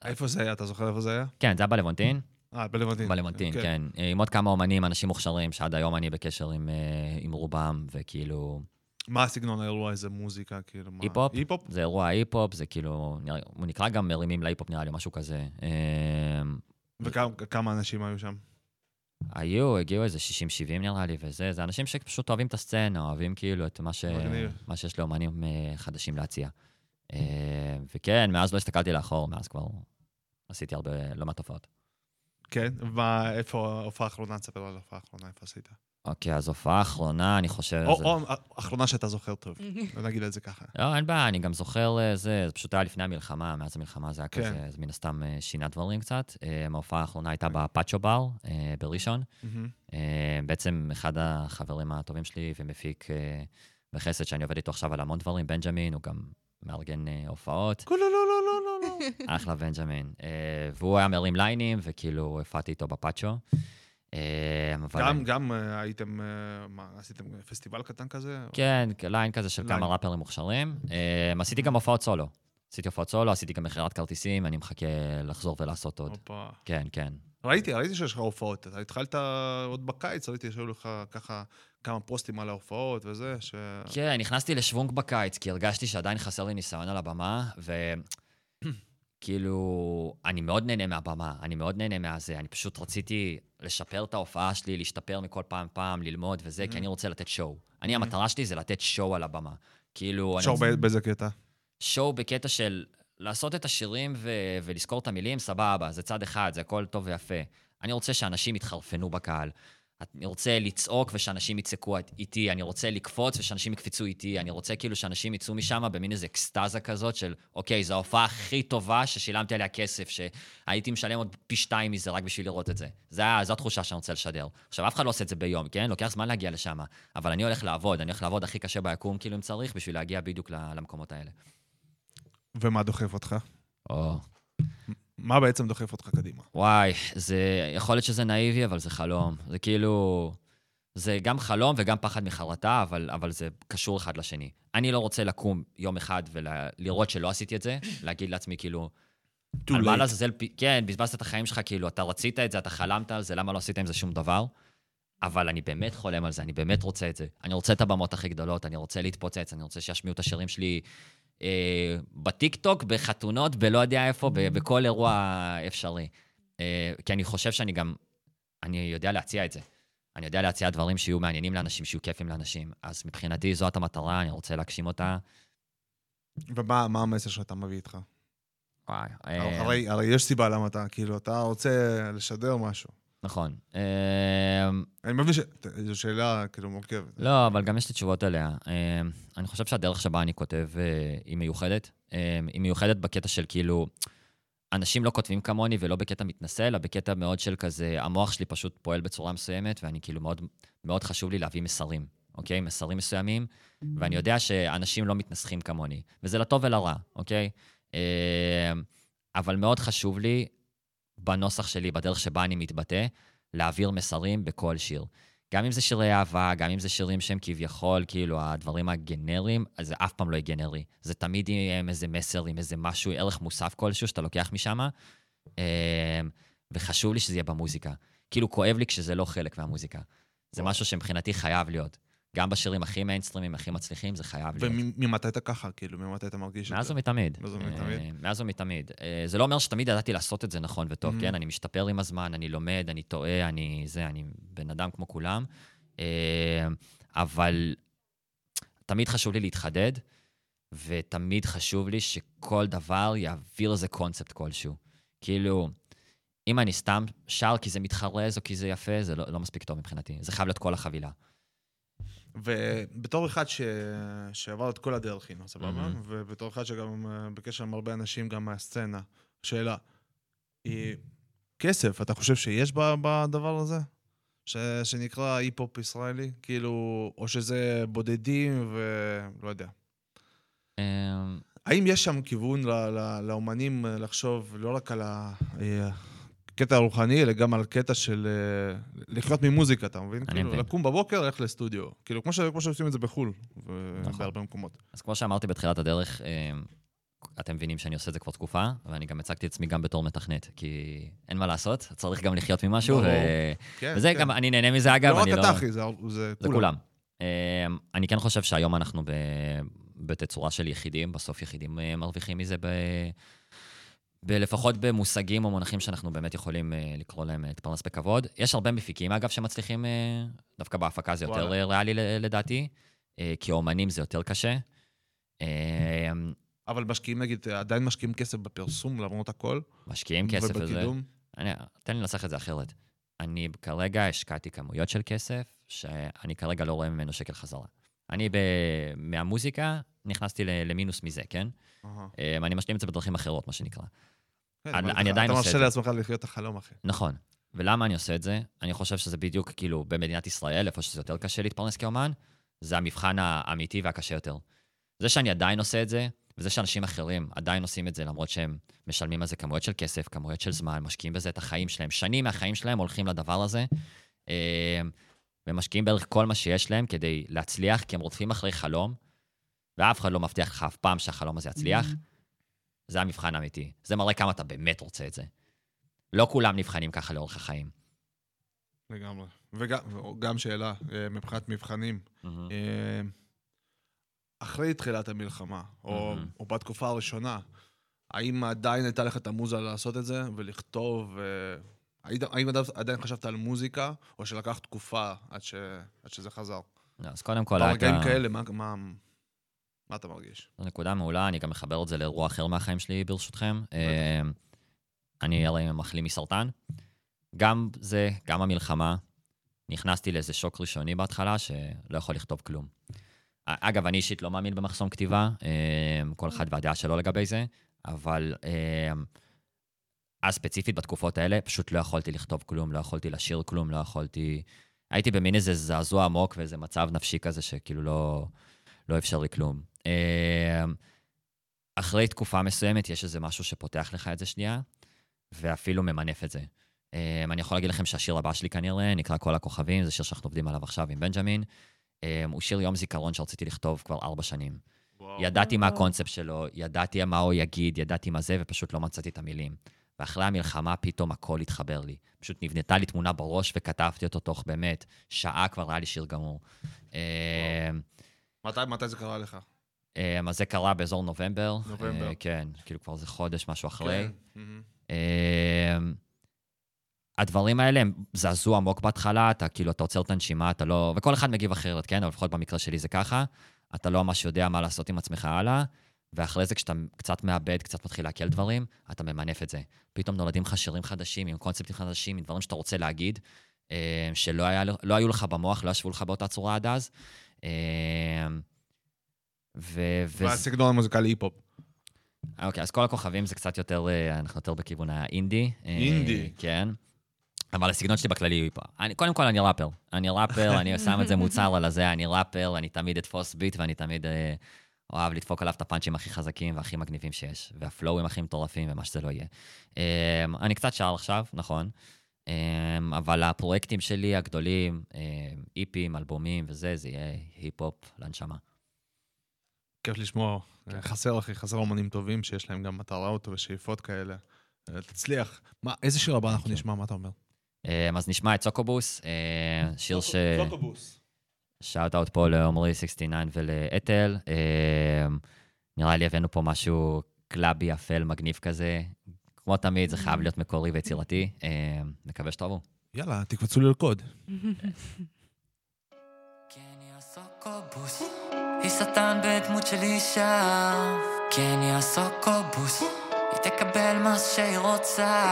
איפה זה היה? אתה זוכר איפה זה היה? כן, זה היה בלוונטין. אה, בלוונטין. בלוונטין, כן. עם עוד כמה אומנים, אנשים מוכשרים, שעד היום אני בקשר עם, אה, עם רובם, וכאילו, מה הסגנון האירוע? איזה מוזיקה? כאילו, מה? היפ-הופ? היפ-הופ? זה אירוע היפ-הופ, זה כאילו, נראה- הוא נקרא גם מרימים להיפ-הופ, נראה לי, משהו כזה. אה, וכמה אנשים היו שם? היו, הגיעו איזה 60-70 נראה לי, וזה, זה אנשים שפשוט אוהבים את הסצנה, אוהבים כאילו את מה, ש... מה שיש לאומנים אה, חדשים להציע. אה, וכן, מאז לא הסתכלתי לאחור, מאז כבר עשיתי הרבה, לא מעט הופעות. כן? ומה, איפה ההופעה האחרונה? תספר על ההופעה האחרונה, איפה עשית? אוקיי, אז הופעה האחרונה, אני חושב... או זה- או האחרונה שאתה זוכר טוב. [LAUGHS] נגיד את זה ככה. לא, אין בעיה, אני גם זוכר אה, זה, זה פשוט היה לפני המלחמה, מאז המלחמה זה היה כן. כזה, אז מן הסתם אה, שינה דברים קצת. אה, ההופעה האחרונה הייתה בפאצ'ו בר אה, בראשון. אה, בעצם אחד החברים הטובים שלי ומפיק אה, בחסד שאני עובד איתו עכשיו על המון דברים, בנג'מין, הוא גם מארגן אה, הופעות, לא, לא, לא, לא, לא, לא. אחלה בנג'מין. אה, והוא היה מרים ליינים, וכאילו הופעתי איתו בפאצ'ו. אה, אבל- גם, גם אה, הייתם, אה, מה, עשיתם פסטיבל קטן כזה? כן, ליין כזה של. כמה ראפרים מוכשרים. עשיתי גם הופעות סולו. עשיתי הופעות סולו, עשיתי גם מכירת כרטיסים, אני מחכה לחזור ולעשות עוד. הופה. כן, כן. ראיתי, ראיתי שיש לך הופעות. אתה התחלת עוד בקיץ, ראיתי שהיו לך ככה כמה פוסטים על ההופעות וזה, ש... כן, נכנסתי לשוונג בקיץ, כי הרגשתי שעדיין חסר לי ניסיון על הבמה, וכאילו, [CLEARS THROAT] אני מאוד נהנה מהבמה, אני מאוד נהנה מהזה, אני פשוט רציתי לשפר את ההופעה שלי, להשתפר מכל פעם פעם, ללמוד וזה, כי אני רוצה לתת שואו. אני, המטרה שלי זה לתת שואו על הבמה. כאילו, שור רוצה- באיזה קטע? שואו בקטע של לעשות את השירים ו- ולזכור את המילים, סבבה, זה צד אחד, זה הכל טוב ויפה. אני רוצה שאנשים יתחרפנו בקהל. אני רוצה לצעוק ושאנשים יצעקו איתי, אני רוצה לקפוץ ושאנשים יקפצו איתי, אני רוצה כאילו שאנשים יצאו משם במין איזה אקסטזה כזאת של, אוקיי, זו ההופעה הכי טובה ששילמתי עליה כסף, שהייתי משלם עוד פי שתיים מזה רק בשביל לראות את זה. זו התחושה שאני רוצה לשדר. עכשיו, אף אחד לא עושה את זה ביום, כן? לוקח זמן להגיע לשם, אבל אני הולך לעבוד, אני הולך לעבוד הכי קשה ביקום, כאילו, אם צריך, בשביל להגיע בדיוק למקומות האלה. ומה דוחף אותך? או, מה בעצם דוחף אותך קדימה? וואי, זה... יכול להיות שזה נאיבי, אבל זה חלום. זה כאילו... זה גם חלום וגם פחד מחרטה, אבל, אבל זה קשור אחד לשני. אני לא רוצה לקום יום אחד ולראות שלא עשיתי את זה, להגיד לעצמי כאילו, על מה. לעזאזל, כן, בזבזת את החיים שלך, כאילו, אתה רצית את זה, אתה חלמת על זה, למה לא עשית עם זה שום דבר? אבל אני באמת חולם על זה, אני באמת רוצה את זה. אני רוצה את הבמות הכי גדולות, אני רוצה להתפוצץ, אני רוצה שישמיעו את השירים שלי בטיקטוק, בחתונות, בלא יודע איפה, ב- בכל אירוע אפשרי. אה, כי אני חושב שאני גם, אני יודע להציע את זה. אני יודע להציע דברים שיהיו מעניינים לאנשים, שיהיו כיפים לאנשים. אז מבחינתי זאת המטרה, אני רוצה להגשים אותה. ומה מה המסר שאתה מביא איתך? וואי. אה, הרי הרי יש סיבה למה אתה, כאילו, אתה רוצה לשדר משהו. נכון. אה, אני מבין ש... זו שאלה כאילו מורכבת. לא, אבל גם יש לי תשובות עליה. אה, אני חושב שהדרך שבה אני כותב אה, היא מיוחדת. אה, היא מיוחדת בקטע של כאילו, אנשים לא כותבים כמוני ולא בקטע מתנשא, אלא בקטע מאוד של כזה, המוח שלי פשוט פועל בצורה מסוימת, ואני כאילו מאוד, מאוד חשוב לי להביא מסרים, אוקיי? מסרים מסוימים, ואני יודע שאנשים לא מתנסחים כמוני, וזה לטוב ולרע, אוקיי? אבל מאוד חשוב לי, בנוסח שלי, בדרך שבה אני מתבטא, להעביר מסרים בכל שיר. גם אם זה שירי אהבה, גם אם זה שירים שהם כביכול, כאילו, הדברים הגנריים, אז זה אף פעם לא יהיה גנרי. זה תמיד יהיה עם איזה מסר, עם איזה משהו, ערך מוסף כלשהו שאתה לוקח משם, וחשוב לי שזה יהיה במוזיקה. כאילו, כואב לי כשזה לא חלק מהמוזיקה. זה משהו שמבחינתי חייב להיות. גם בשירים הכי מיינסטרימים, הכי מצליחים, זה חייב להיות. וממתי אתה ככה? כאילו, ממתי אתה מרגיש את מאז זה? ומתמיד. מאז ומתמיד. אה, מאז ומתמיד. אה, זה לא אומר שתמיד ידעתי לעשות את זה נכון וטוב, Mhm. כן? אני משתפר עם הזמן, אני לומד, אני טועה, אני זה, אני בן אדם כמו כולם. אה, אבל תמיד חשוב לי להתחדד, ותמיד חשוב לי שכל דבר יעביר איזה קונספט כלשהו. כאילו, אם אני סתם שר כי זה מתחרז או כי זה יפה, זה לא, לא מספיק טוב מבחינתי. זה חייב להיות כל החבילה. ובתור אחד ש... שעבר את כל הדרך, הנה, סבבה? מהמם. ובתור אחד שגם אה, בקשר עם הרבה אנשים, גם מהסצנה, שאלה, היא... כסף, אתה חושב שיש בדבר הזה? ש... שנקרא היפ-הופ ישראלי? כאילו, או שזה בודדים ולא יודע. אה, האם יש שם כיוון לאומנים אה, לחשוב לא רק על הקטע הרוחני, אלא גם על קטע של אה, לחיות ממוזיקה, אתה מבין? אני כאילו, מבין. לקום בבוקר, ללכת לסטודיו. כאילו, כמו, ש... כמו שעושים את זה בחו"ל, נכון. ובהרבה מקומות. אז כמו שאמרתי בתחילת הדרך, אה, אתם מבינים שאני עושה את זה כבר תקופה, ואני גם הצגתי את עצמי גם בתור מתכנת, כי אין מה לעשות, צריך גם לחיות ממשהו. ו... כן, וזה כן. גם, אני נהנה מזה אגב, לא רק לא... אתה, אחי, זה, זה, כולם. אה, אני כן חושב שהיום אנחנו ב... בתצורה של יחידים, בסוף יחידים מרוויחים מזה ב... לפחות במושגים או מונחים שאנחנו באמת יכולים אה, לקרוא להם אה, להתפרנס בכבוד. יש הרבה מפיקים, אגב, שמצליחים, אה, דווקא בהפקה זה יותר וואלה. ריאלי לדעתי, אה, כי אומנים זה יותר קשה. אה, אבל משקיעים, נגיד, עדיין משקיעים כסף בפרסום, למרות הכל. משקיעים כסף. ובקידום. אני, תן לי לנסח את זה אחרת. אני כרגע השקעתי כמויות של כסף, שאני כרגע לא רואה ממנו שקל חזרה. אני ב, מהמוזיקה נכנסתי למינוס מזה, כן? אה, אני משלים את זה בדרכים אחרות, מה שנקרא. כן, אני- אני אתה- עדיין אתה עושה את מרשה זה. לעצמך לחיות את החלום, אחי. נכון. ולמה אני עושה את זה? אני חושב שזה בדיוק, כאילו, במדינת ישראל, איפה שזה יותר קשה להתפרנס כאומן, זה המבחן האמיתי והקשה יותר. זה שאני עדיין עושה את זה, וזה שאנשים אחרים עדיין עושים את זה, למרות שהם משלמים על זה כמויות של כסף, כמויות של זמן, משקיעים בזה את החיים שלהם. שנים מהחיים שלהם הולכים לדבר הזה, אה, ומשקיעים בערך כל מה שיש להם כדי להצליח, כי הם רודפים אחרי חלום, ואף אחד לא מבטיח לך אף פעם שהחלום הזה יצליח. זה המבחן האמיתי. זה מראה כמה אתה באמת רוצה את זה. לא כולם נבחנים ככה לאורך החיים. לגמרי. וגם, וגם שאלה, אה, מבחינת מבחנים. אה, אחרי תחילת המלחמה, או, מהמם. או בתקופה הראשונה, האם עדיין הייתה לך את המוזה לעשות את זה ולכתוב? אה, האם עדיין- חשבת על מוזיקה, או שלקח תקופה עד, ש, עד שזה חזר? לא, אז קודם כל, ברגעים ה- כאלה, מה, מה, מה אתה מרגיש? זו נקודה מעולה, אני גם מחבר את זה לאירוע אחר מהחיים שלי, ברשותכם. אה, אני הרי מחלים מסרטן. גם זה, גם המלחמה, נכנסתי לאיזה שוק ראשוני בהתחלה, שלא יכול לכתוב כלום. אגב, אני אישית לא מאמין במחסום כתיבה, אה, כל אחד והדעה שלו לגבי זה, אבל אה, אז ספציפית בתקופות האלה, פשוט לא יכולתי לכתוב כלום, לא יכולתי לשיר כלום, לא יכולתי... הייתי במין איזה זעזוע עמוק ואיזה מצב נפשי כזה שכאילו לא, לא אפשר לי כלום. אה, אחרי תקופה מסוימת יש איזה משהו שפותח לך את זה שנייה, ואפילו ממנף את זה. אה, אני יכול להגיד לכם שהשיר הבא שלי כנראה נקרא כל הכוכבים, זה שיר שאנחנו עובדים עליו עכשיו עם בנג'מין. אה, הוא שיר יום זיכרון שרציתי לכתוב כבר ארבע שנים. ידעתי מה וואו. הקונספט שלו, ידעתי מה הוא יגיד, ידעתי מה זה, ופשוט לא מצאתי את המילים. ואחרי המלחמה פתאום הכל התחבר לי. פשוט נבנתה לי תמונה בראש וכתבתי אותו תוך באמת שעה כבר היה לי שיר גמור. מתי, מתי זה קרה לך? אה, אז זה קרה באזור נובמבר. נובמבר. אה, כן, כאילו כבר זה חודש, משהו אחרי. כן. אה, הדברים האלה הם זעזוע עמוק בהתחלה, אתה כאילו, אתה עוצר את הנשימה, אתה לא... וכל אחד מגיב אחרת, כן? אבל לפחות במקרה שלי זה ככה. אתה לא ממש יודע מה לעשות עם עצמך הלאה, ואחרי זה כשאתה קצת מאבד, קצת מתחיל לעכל דברים, אתה ממנף את זה. פתאום נולדים לך שירים חדשים, עם קונספטים חדשים, עם דברים שאתה רוצה להגיד, אה, שלא היה, לא היו לך במוח, לא ישבו לך באותה צורה עד אז. אה, ו... והסגנון המוזיקלי היפ-הופ. אוקיי, אז כל הכוכבים זה קצת יותר, אה, אנחנו יותר בכיוון האינדי. אה, אינדי. כן. אבל הסגנון שלי בכללי הוא פה. אני, קודם כל, אני ראפר. אני ראפר, אני [LAUGHS] שם את זה מוצר על הזה, אני ראפר, אני תמיד אתפוס ביט ואני תמיד אה, אוהב לדפוק עליו את הפאנצ'ים הכי חזקים והכי מגניבים שיש, והפלואוים הכי מטורפים ומה שזה לא יהיה. אה, אני קצת שר עכשיו, נכון, אה, אבל הפרויקטים שלי הגדולים, אה, איפים, אלבומים וזה, זה יהיה היפ-הופ לנשמה. כיף לשמוע. כן. חסר, אחי, חסר אומנים טובים שיש להם גם מטרות ושאיפות כאלה. אה, תצליח. מה, איזה שיר הבא אנחנו כן. נשמע? מה אתה אומר? אה, אז נשמע את סוקובוס, אה, שיר ש... סוקובוס. שאוט אאוט פה לעומרי 69 ולאתל. אה, נראה לי הבאנו פה משהו קלאבי, אפל, מגניב כזה. כמו תמיד, זה חייב להיות מקורי ויצירתי. מקווה שתאהבו. יאללה, תקפצו לרקוד. [LAUGHS] כן, יא סוקובוס, היא שטן בדמות של אישה. כן, יא סוקובוס, היא תקבל מה שהיא רוצה.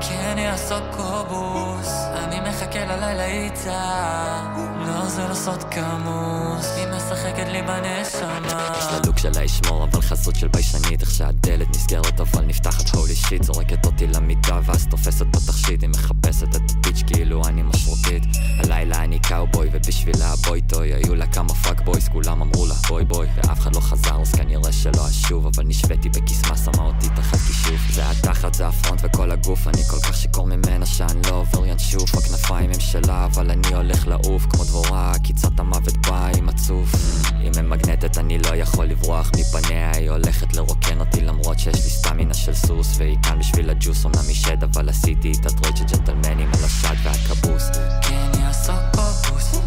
כן, יא סוקובוס, אני מחכה ללילה איתה. לא, זה לא סוד כמוס, היא משחקת לי בנשמה. יש לה look שלה ישמור, אבל חסות של ביישנית. איך שהדלת נסגרת אבל נפתחת. holy shit זורקת אותי למיטה ואז תופסת בתכשיט היא מחפשת את ה pitch כאילו אני משרוקית הלילה אני קאובוי ובשבילה ה boy toy היו לה כמה fuck boys כולם אמרו לה bye bye. ואף אחד לא חזר אז כנראה שלא אשוב אבל נשביתי בקסמה שמה אותי תחת כישוף זה התחת זה ה front וכל הגוף אני כל כך שיכור ממנה שאני לא עובר ינשוף הכנפיים הם שלה אבל אני הולך לעוף כמו דבורה עקיצת המוות באה עם הצוף היא ממגנטת אני לא יכול לברוח מפניה היא הולכת לרוקן אותי למרות שיש לי סטמינה של סוס והיא כאן בשביל הג'וס אמנם היא שד אבל עשיתי איתה trade של ג'נטלמנים על השד ואינקובוס כן, יא סוקובוס,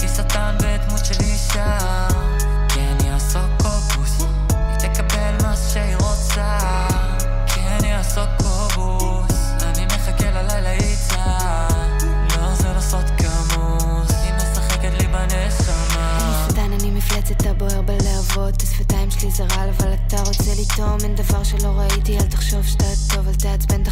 היא שטן בדמות של אישה. בלהבות השפתיים שלי זה רעל אבל אתה רוצה לטעום אין דבר שלא ראיתי אל תחשוב שאתה טוב אל תעצבן את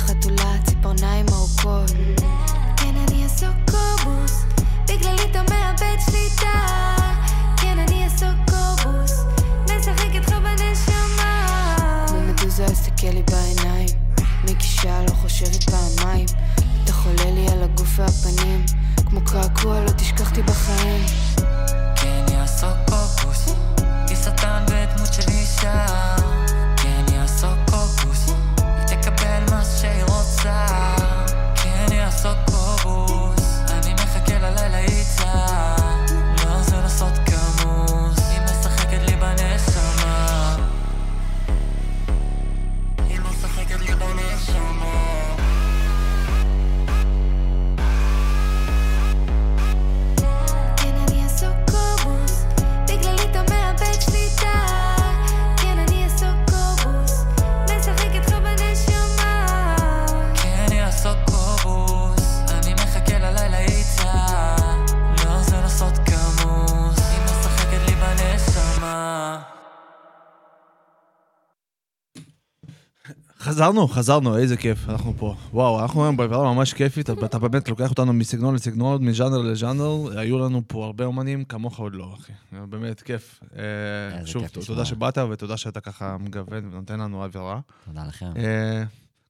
חזרנו, חזרנו, איזה כיף, אנחנו פה. וואו, אנחנו היום בעברה ממש כיפית, אתה באמת לוקח אותנו מסגנון לסגנון, מז'אנר לז'אנר, היו לנו פה הרבה אומנים, כמוך עוד לא, אחי. באמת כיף. אה, שוב. תודה שבאת ותודה שאתה ככה מגוון ונותן לנו עבירה. תודה לכם. אה,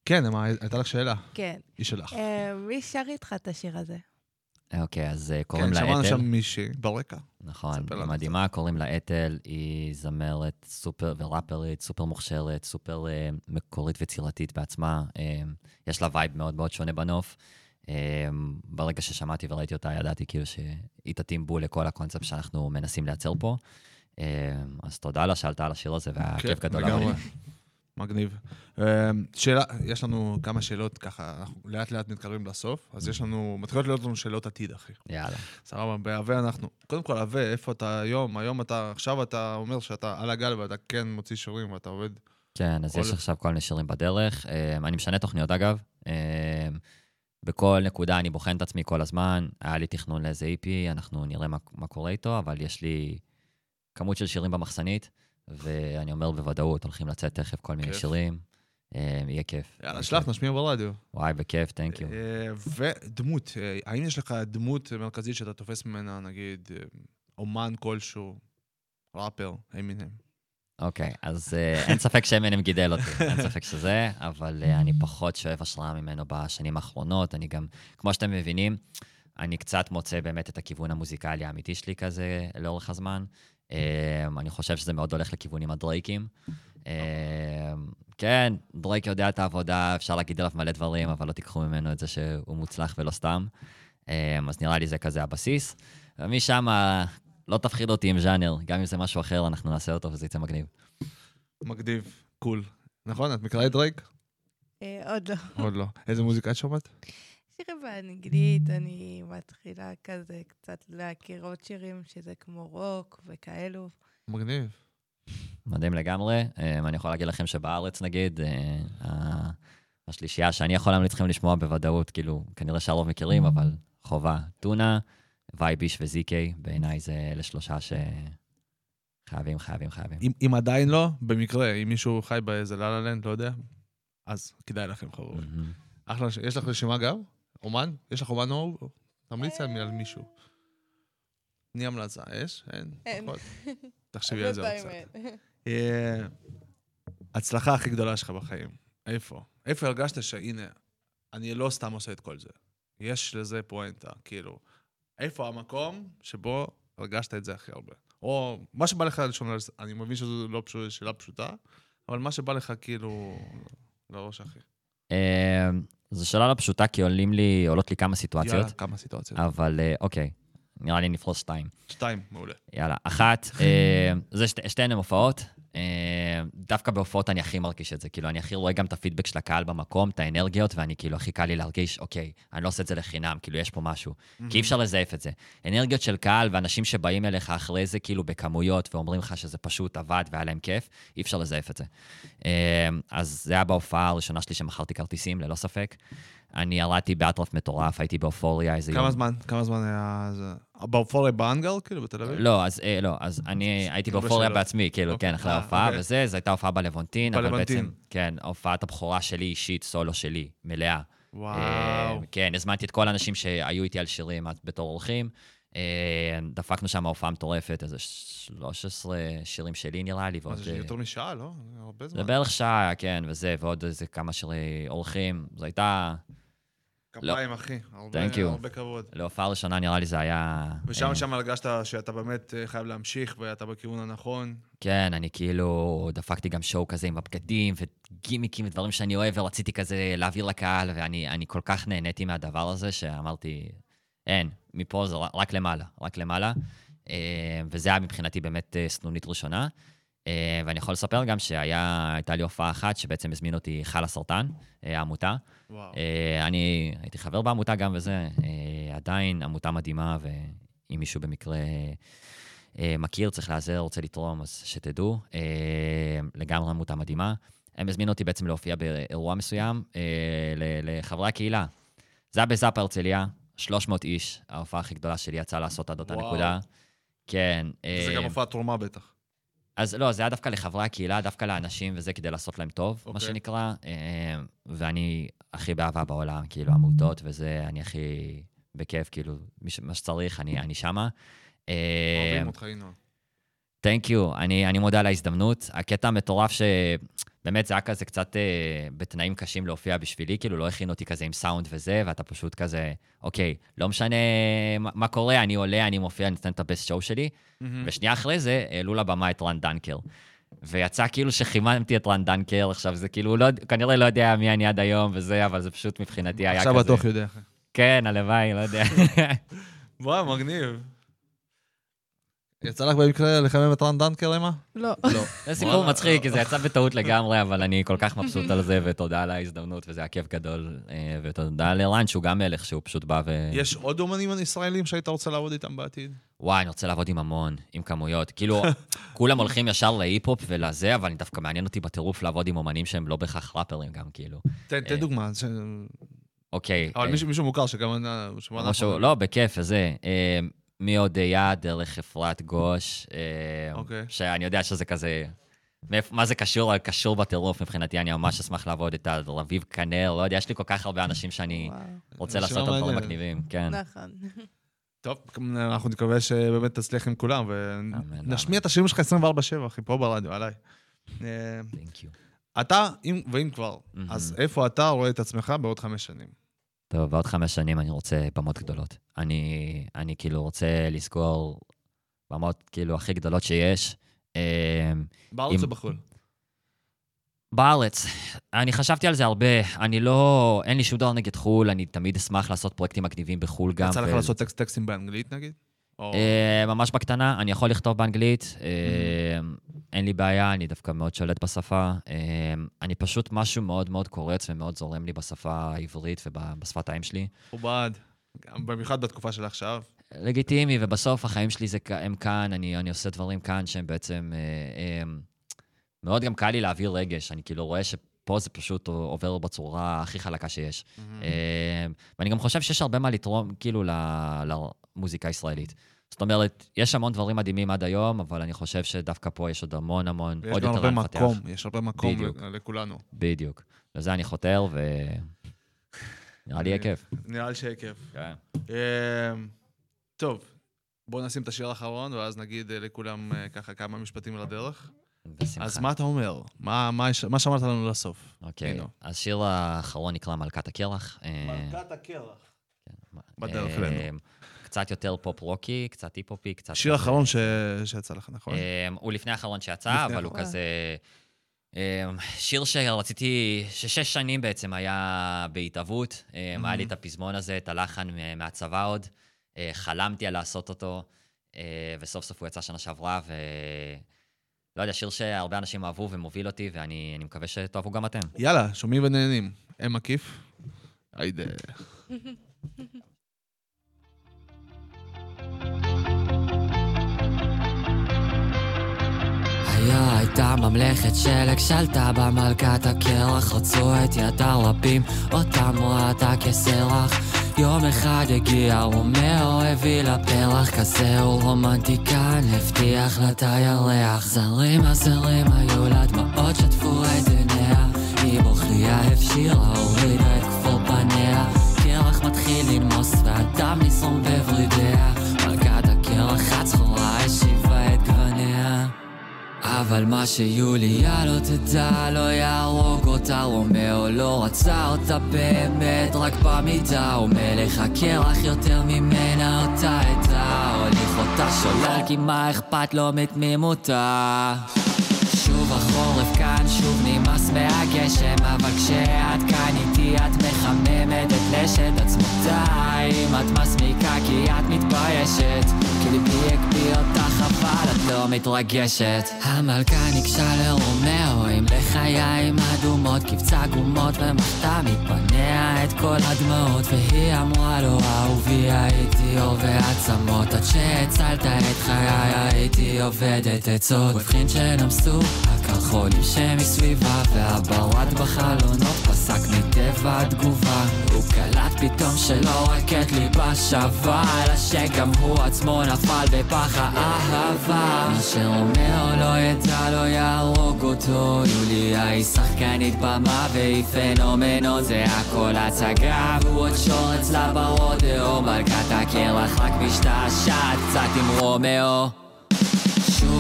כן, הייתה לך שאלה? כן. היא שלך. אה, מי שר איתך את השיר הזה? אוקיי, אז אה, קוראים כן, לה שמענו אתל. שם מישהי ברקע. נכון, היא מדהימה, קוראים לה אתל, היא זמרת סופר וראפרית, סופר מוכשרת, סופר אה, מקורית ויצירתית בעצמה. אה, יש לה vibe מאוד מאוד שונה בנוף. ברגע ששמעתי וראיתי אותה, ידעתי כאילו שהיא תתאים בול לכל הקונספט שאנחנו מנסים לייצר פה. אז תודה לה שעלתה על השיר הזה, והיה כיף גדול. כן. מגניב. אה, שאלה, יש לנו כמה שאלות ככה, אנחנו לאט לאט מתקרבים לסוף, אז יש לנו, מתחילות להיות לנו שאלות עתיד, אחי. יאללה. סבבה, בהווה אנחנו, קודם כל, הווה, איפה אתה היום? היום אתה, עכשיו אתה אומר שאתה על הגל ואתה כן מוציא שירים ואתה עובד. כן, אז כל- יש עכשיו כל מיני שירים בדרך. אה, אני משנה תוכניות, אגב. אה, בכל נקודה אני בוחן את עצמי כל הזמן. היה לי תכנון לאיזה EP, אנחנו נראה מה, מה קורה איתו, אבל יש לי כמות של שירים במחסנית, ואני אומר בוודאות, הולכים לצאת תכף כל מיני. שירים. אה, יהיה כיף. יאללה, שלח. נשמיע ברדיו. וואי, בכיף, תנק יו. אה, ודמות, אה, האם יש לך דמות מרכזית שאתה תופס ממנה, נגיד, אומן כלשהו, ראפר, אמינם? אוקיי, אז אין ספק שאמינם גידל אותי, אין ספק שזה, אבל אני פחות שואב השראה ממנו בשנים האחרונות. אני גם, כמו שאתם מבינים, אני קצת מוצא באמת את הכיוון המוזיקלי האמיתי שלי כזה לאורך הזמן. אה, אני חושב שזה מאוד הולך לכיוונים הדרייקים. אה, כן, דרייק יודע את העבודה, אפשר להגיד עליו מלא דברים, אבל לא תיקחו ממנו את זה שהוא מוצלח ולא סתם. אה, אז נראה לי זה כזה הבסיס. ומשם לא תפחיד אותי עם ז'אנר, גם אם זה משהו אחר, אנחנו נעשה אותו וזה יצא מגניב. מגניב, cool. נכון? את מכירה את דרייק? אה, עוד לא. עוד לא. איזה מוזיקה את שומעת? שירים באנגלית, אני מתחילה כזה קצת להכיר עוד שירים שזה כמו רוק וכאלו. מגניב. מדהים לגמרי. אה, אני יכול להגיד לכם שבארץ, נגיד, אה, השלישייה שאני יכול להמליץ לכם לשמוע בוודאות, כאילו, כנראה שהרוב מכירים, אבל חובה. טונה, וייביש וזיקי, בעיניי זה אלה שלושה שחייבים, חייבים, חייבים. אם, אם עדיין לא, במקרה, אם מישהו חי באיזה לה לא יודע, אז כדאי לכם, חבר'ה. מהמם. אחלה, יש לך רשימה גם? אומן? יש לך אומן אהוב? תמליץ על על מישהו. תני המלצה, יש? אין? אין. [LAUGHS] תחשבי על זה עוד קצת. [LAUGHS] אה, הצלחה הכי גדולה שלך בחיים, איפה? איפה הרגשת שהנה, אני לא סתם עושה את כל זה. יש לזה פואנטה, כאילו. איפה המקום שבו הרגשת את זה הכי הרבה? או מה שבא לך לשון, אני מבין שזו לא פשוט, שאלה פשוטה, אבל מה שבא לך כאילו לראש, אחי. אה, זו שאלה לא פשוטה, כי עולים לי, עולות לי כמה סיטואציות, יאללה, כמה סיטואציות. אבל אה, אוקיי, נראה לי נפרוס שתיים. שתיים, מעולה. יאללה, אחת, [LAUGHS] אה, זה שתי, שתיהן הן הופעות. דווקא בהופעות אני הכי מרגיש את זה. כאילו, אני הכי רואה גם את הפידבק של הקהל במקום, את האנרגיות, ואני כאילו, הכי קל לי להרגיש, אוקיי, אני לא עושה את זה לחינם, כאילו, יש פה משהו. כי אי אפשר לזייף את זה. אנרגיות של קהל ואנשים שבאים אליך אחרי זה, כאילו, בכמויות, ואומרים לך שזה פשוט עבד והיה להם כיף, אי אפשר לזייף את זה. אה, אז זה היה בהופעה הראשונה שלי שמכרתי כרטיסים, ללא ספק. אני ירדתי באטרף מטורף, הייתי באופוריה איזה יום. כמה זמן? כמה זמן היה זה? באופוריה באנגל, כאילו, בתל אביב? לא, אז אה, לא, אז אני הייתי הרבה באופוריה. בעצמי, כאילו, אוקיי. כן, אחרי אה, ההופעה אוקיי. וזה, זו הייתה הופעה בלוונטין, אבל. בעצם, כן, הופעת הבכורה שלי אישית, סולו שלי, מלאה. וואו. אה, כן, הזמנתי את כל האנשים שהיו איתי על שירים בתור אורחים. דפקנו שם הופעה מטורפת, איזה 13 שירים שלי נראה לי, ועוד... זה, יותר משעה, לא? הרבה זמן. זה בערך שעה, כן, וזה, ועוד איזה כמה שירי אורחים. זו הייתה, כפיים, אחי. הרבה- כבוד. להופעה ראשונה נראה לי זה היה... ושם, אה, שם הרגשת שאתה באמת אה, חייב להמשיך ואתה בכיוון הנכון. כן, אני כאילו דפקתי גם שואו כזה עם הבגדים וגימיקים ודברים שאני אוהב, ורציתי כזה להעביר לקהל, ואני אני כל כך נהניתי מהדבר הזה, שאמרתי, אין, מפה זה רק למעלה, רק למעלה. אה, וזה היה מבחינתי באמת סנונית ראשונה. אה, ואני יכול לספר גם שהייתה לי הופעה אחת שבעצם הזמין אותי חל הסרטן, אה, העמותה. וואו. אה, אני הייתי חבר בעמותה גם וזה, עדיין עמותה מדהימה, ואם מישהו במקרה מכיר, צריך להיעזר, רוצה לתרום, אז שתדעו. לגמרי עמותה מדהימה. הם הזמינו אותי בעצם להופיע באירוע מסוים לחברי הקהילה. זה היה בזאפ הרצליה, 300 איש, ההופעה הכי גדולה שלי יצאה לעשות עד אותה וואו. נקודה. כן. זה גם הופעת תרומה בטח. אז לא, זה היה דווקא לחברי הקהילה, דווקא לאנשים, וזה כדי לעשות להם טוב, מה אוקיי. שנקרא. אה, ואני הכי באהבה בעולם, כאילו, עמותות וזה, אני הכי בכיף, כאילו, ש- מה שצריך, אני אני שמה. אה, אוהבים אותך, ינון. תנק יו, אני, אני מודה על ההזדמנות. הקטע המטורף שבאמת זה היה כזה קצת אה, בתנאים קשים להופיע בשבילי, כאילו לא הכינו אותי כזה עם סאונד וזה, ואתה פשוט כזה, אוקיי, לא משנה מה, מה קורה, אני עולה, אני מופיע, אני נותן את הבסט שואו שלי. ושנייה אחרי זה העלו לבמה את רן דנקר. ויצא כאילו שחיממתי את רן דנקר, עכשיו זה כאילו, לא, כנראה לא יודע מי אני עד היום וזה, אבל זה פשוט מבחינתי היה כזה. עכשיו בטוח יודע. כן, הלוואי, לא יודע. [LAUGHS] וואי, מגניב. יצא לך במקרה לחמם את רן דנקר, אמה? לא. לא. זה סיפור מצחיק, כי זה יצא בטעות לגמרי, אבל אני כל כך מבסוט על זה, ותודה על ההזדמנות, וזה היה כיף גדול. אה, ותודה לרן, שהוא גם מלך, שהוא פשוט בא ו... יש עוד אומנים ישראלים שהיית רוצה לעבוד איתם בעתיד? וואי, אני רוצה לעבוד עם המון, עם כמויות. כאילו, [LAUGHS] כולם הולכים ישר להיפ-הופ ולזה, אבל דווקא מעניין אותי בטירוף לעבוד עם אומנים שהם לא בהכרח ראפרים גם, כאילו. תן אה, דוגמה. אוקיי. אבל אה, מישהו- מוכר שגם... משהו, לא, בכיף, וזה. מהודיה דרך אפרת גוש, אה, אוקיי. שאני יודע שזה כזה... מה זה קשור? קשור בטירוף מבחינתי, אני ממש אשמח לעבוד את רביב כנר, לא יודע, יש לי כל כך הרבה אנשים שאני וואו. רוצה לעשות את הדברים. מגניבים, כן. נכון. טוב, אנחנו נקווה שבאמת תצליח עם כולם, ונשמיע את השירים שלך 24/7, אחי, פה ברדיו, עליי. אה, Thank you. אתה, אם- ואם כבר. אז איפה אתה רואה את עצמך בעוד חמש שנים? טוב, בעוד חמש שנים אני רוצה במות גדולות. אני, אני כאילו רוצה לסגור במות כאילו הכי גדולות שיש. אה, בארץ אם- או בחו"ל? בארץ, אני חשבתי על זה הרבה. אני לא, אין לי שום דבר נגד חו"ל, אני תמיד אשמח לעשות פרויקטים מגניבים בחו"ל גם. יצא לך ו- לעשות טקסט- טקסטים באנגלית נגיד? או- אה, ממש בקטנה, אני יכול לכתוב באנגלית, אה, אין לי בעיה, אני דווקא מאוד שולט בשפה. אה, אני פשוט משהו מאוד מאוד קורץ ומאוד זורם לי בשפה העברית ובשפת האם שלי. מכובד. במיוחד בתקופה של עכשיו. לגיטימי, ובסוף החיים שלי זה, הם כאן, אני, אני עושה דברים כאן שהם בעצם... מאוד גם קל לי להעביר רגש, אני כאילו רואה שפה זה פשוט עובר בצורה הכי חלקה שיש. אה, ואני גם חושב שיש הרבה מה לתרום, כאילו, ל- למוזיקה הישראלית. זאת אומרת, יש המון דברים מדהימים עד היום, אבל אני חושב שדווקא פה יש עוד המון המון, עוד יותר הרבה לפתח. מקום, יש הרבה מקום בדיוק. לכולנו. בדיוק. לזה אני חותר, ו... נראה לי יהיה כיף. נראה לי שיהיה כיף. כן. אמ, טוב, בואו נשים את השיר האחרון, ואז נגיד אה, לכולם אה, ככה כמה משפטים על הדרך. בשמחה. אז מה אתה אומר? מה- מה מה שמרת לנו לסוף? אוקיי. השיר האחרון נקרא מלכת הקרח. אה, הקרח. כן. בדרך אה, אלינו. קצת יותר פופ רוקי, קצת היפ-הופי, קצת... שיר אחרון ש- שיצא לך, נכון? אה, הוא לפני האחרון שיצא, לפני אבל הוא. כזה... שיר שרציתי, ששש שנים בעצם היה בהתהוות. אה, היה לי את הפזמון הזה, את הלחן מהצבא עוד. חלמתי על לעשות אותו, וסוף סוף הוא יצא שנה שעברה, ו... לא יודע, שיר שהרבה אנשים אהבו ומוביל אותי, ואני אני מקווה שתאהבו גם אתם. יאללה, שומעים ונהנים. אם מקיף? היידה. [LAUGHS] היה הייתה ממלכת שלג שלטה במלכת הקרח רצו את יד הרבים אותם ראתה כסרח. יום אחד הגיע רומאו הביא לה פרח כזה הוא רומנטיקן הבטיח לה את הירח זרים הזרים היו לה דמעות שטפו את עיניה היא בוכייה הפשירה הורידה את כפור פניה. קרח מתחיל לנמוס והדם נזרום בוורידיה מלכת הקרח גווניה אבל מה שיוליה לא תדע לא יהרוג אותה רומאו לא רצה אותה באמת רק במידה ומלך הקרח יותר ממנה אותה עדה הוליך אותה שולל כי מה אכפת לו מתמימותה שוב החורף כאן, שוב נמאס מהגשם אבל כשאת כאן איתי את מחממת את לשת עצמותיים את מסמיקה כי את מתביישת כי ליבי הקפיא אותך אבל את לא מתרגשת. המלכה ניגשה לרומאו עם לחיים אדומות קבצה גומות ומחתה מפניה את כל הדמעות והיא אמרה לו אהובי הייתי אור ועצמות עד שהצלת את חיי הייתי עובדת עצות. ובחין שנמסו כולם שמסביבה והברד בחלונות פסק מטבע התגובה. הוא קלט פתאום שלא רק את ליבה שווה אלא שגם הוא עצמו נפל בפח האהבה. מה שרומאו לא ידע לא יהרוג אותו. יוליה היא שחקנית במה והיא פנומנון זה הכל הצגה. והוא עוד שור אצלה ברודיאו מלכת הקרח רק משתעשעת קצת עם רומאו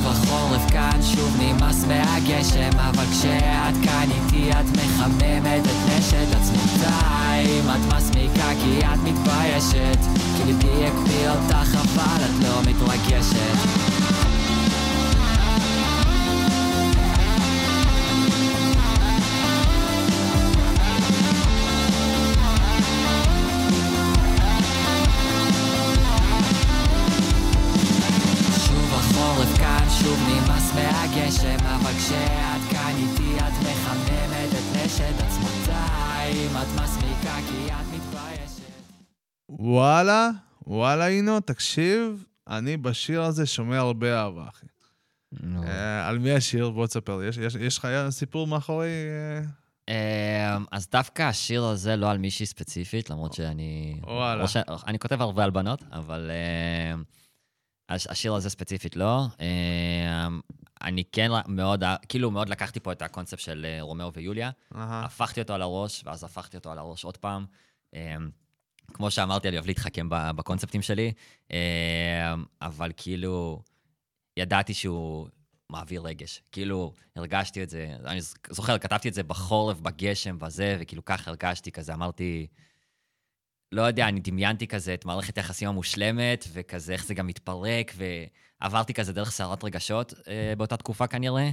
שוב החורף כאן, שוב נמאס מהגשם אבל כשאת כאן איתי את מחממת את נשת עצמותיים. את מסמיקה כי את מתביישת כי ליבי הקפיא אותך אבל את לא מתרגשת כשאת כאן איתי את מחממת את נשת עצמותיים את מסמיקה כי את מתביישת וואלה, וואלה, אינו, תקשיב, אני בשיר הזה שומע הרבה אהבה, אחי. אה, על מי השיר? בוא תספר לי. יש- לך סיפור מאחורי... אה, אמ, אז דווקא השיר הזה לא על מישהי ספציפית, למרות שאני... וואלה. ש- אני כותב הרבה על בנות, אבל אמ, הש- השיר הזה ספציפית לא. אמ, אני כן מאוד, כאילו מאוד לקחתי פה את הקונספט של אה, רומאו ויוליה, אהה. הפכתי אותו על הראש, ואז הפכתי אותו על הראש עוד פעם. אמ, כמו שאמרתי, אני אוהב להתחכם בקונספטים שלי, אמ, אבל כאילו, ידעתי שהוא מעביר רגש. כאילו, הרגשתי את זה, אני זוכר, כתבתי את זה בחורף, בגשם, בזה, וכאילו ככה הרגשתי, כזה אמרתי, לא יודע, אני דמיינתי כזה את מערכת היחסים המושלמת, וכזה איך זה גם מתפרק, ועברתי כזה דרך סערת רגשות אה, באותה תקופה כנראה,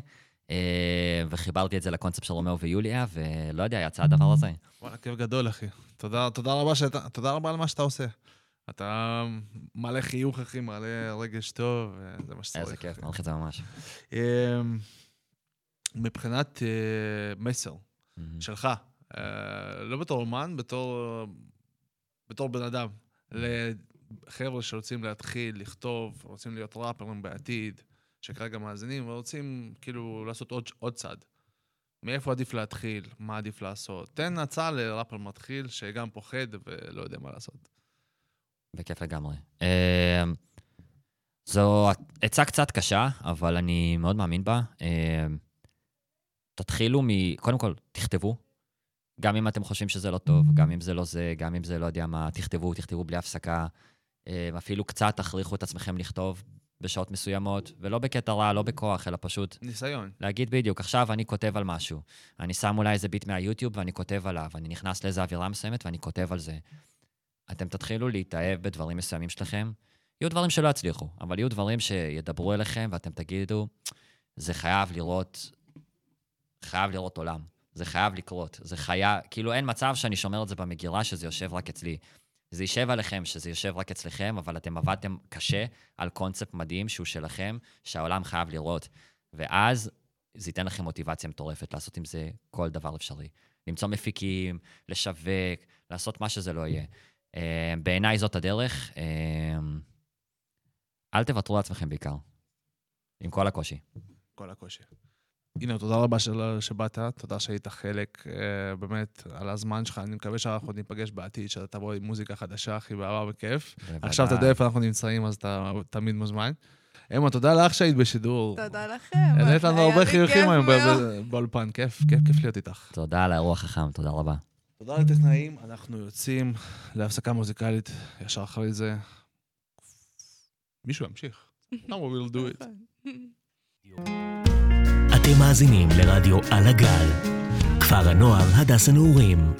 אה, וחיברתי את זה לקונספט של רומאו ויוליה, ולא יודע, יצא הדבר הזה. וואלה, כיף גדול, אחי. תודה, תודה רבה שאתה, תודה רבה על מה שאתה עושה. אתה מלא חיוך, אחי, מלא רגש טוב, וזה מה שצריך. איזה כיף. מעריך את זה ממש. אמ, מבחינת אה, מסר. שלך, אה, לא בתור אומן, בתור, בתור בן אדם, לחבר'ה שרוצים להתחיל לכתוב, רוצים להיות ראפרים בעתיד, שכרגע מאזינים, ורוצים כאילו לעשות עוד, עוד צעד. מאיפה עדיף להתחיל? מה עדיף לעשות? תן הצעה לראפר מתחיל שגם פוחד ולא יודע מה לעשות. בכיף לגמרי. אמ, זו עצה קצת קשה, אבל אני מאוד מאמין בה. אמ, תתחילו מ... קודם כל, תכתבו. גם אם אתם חושבים שזה לא טוב, גם אם זה לא זה, גם אם זה לא יודע מה, תכתבו, תכתבו בלי הפסקה. אמ, אפילו קצת תכריחו את עצמכם לכתוב בשעות מסוימות, ולא בקטע רע, לא בכוח, אלא פשוט ניסיון. להגיד בדיוק, עכשיו אני כותב על משהו. אני שם אולי איזה ביט מהיוטיוב ואני כותב עליו, אני נכנס לאיזה אווירה מסוימת ואני כותב על זה. אתם תתחילו להתאהב בדברים מסוימים שלכם. יהיו דברים שלא יצליחו, אבל יהיו דברים שידברו אליכם ואתם תגידו, זה חייב לראות, חייב לראות עולם. זה חייב לקרות. זה חייב, כאילו אין מצב שאני שומר את זה במגירה שזה יושב רק אצלי. זה יישב עליכם שזה יושב רק אצלכם, אבל אתם עבדתם קשה על קונספט מדהים שהוא שלכם, שהעולם חייב לראות. ואז זה ייתן לכם מוטיבציה מטורפת לעשות עם זה כל דבר אפשרי. למצוא מפיקים, לשווק, לעשות מה שזה לא יהיה. אה, בעיניי זאת הדרך. אה, אל תוותרו לעצמכם בעיקר, עם כל הקושי. כל הקושי. הנה, תודה רבה של... שבאת, תודה שהיית חלק, uh, באמת, על הזמן שלך. אני מקווה שאנחנו ניפגש בעתיד, שאתה תבוא עם מוזיקה חדשה, הכי באהבה וכיף. עכשיו אתה יודע איפה אנחנו נמצאים, אז אתה תמיד מוזמן. אמה, תודה לך שהיית בשידור. תודה לכם. העלית לנו הרבה חיוכים כיף היום באולפן, כיף, כיף, כיף להיות איתך. תודה על האירוע החכם, תודה רבה. תודה לטכנאים, אנחנו יוצאים להפסקה מוזיקלית, ישר אחרי זה. מישהו ימשיך. [LAUGHS] Now we will do it. אתם מאזינים לרדיו על הגל, כפר הנוער הדס הנעורים.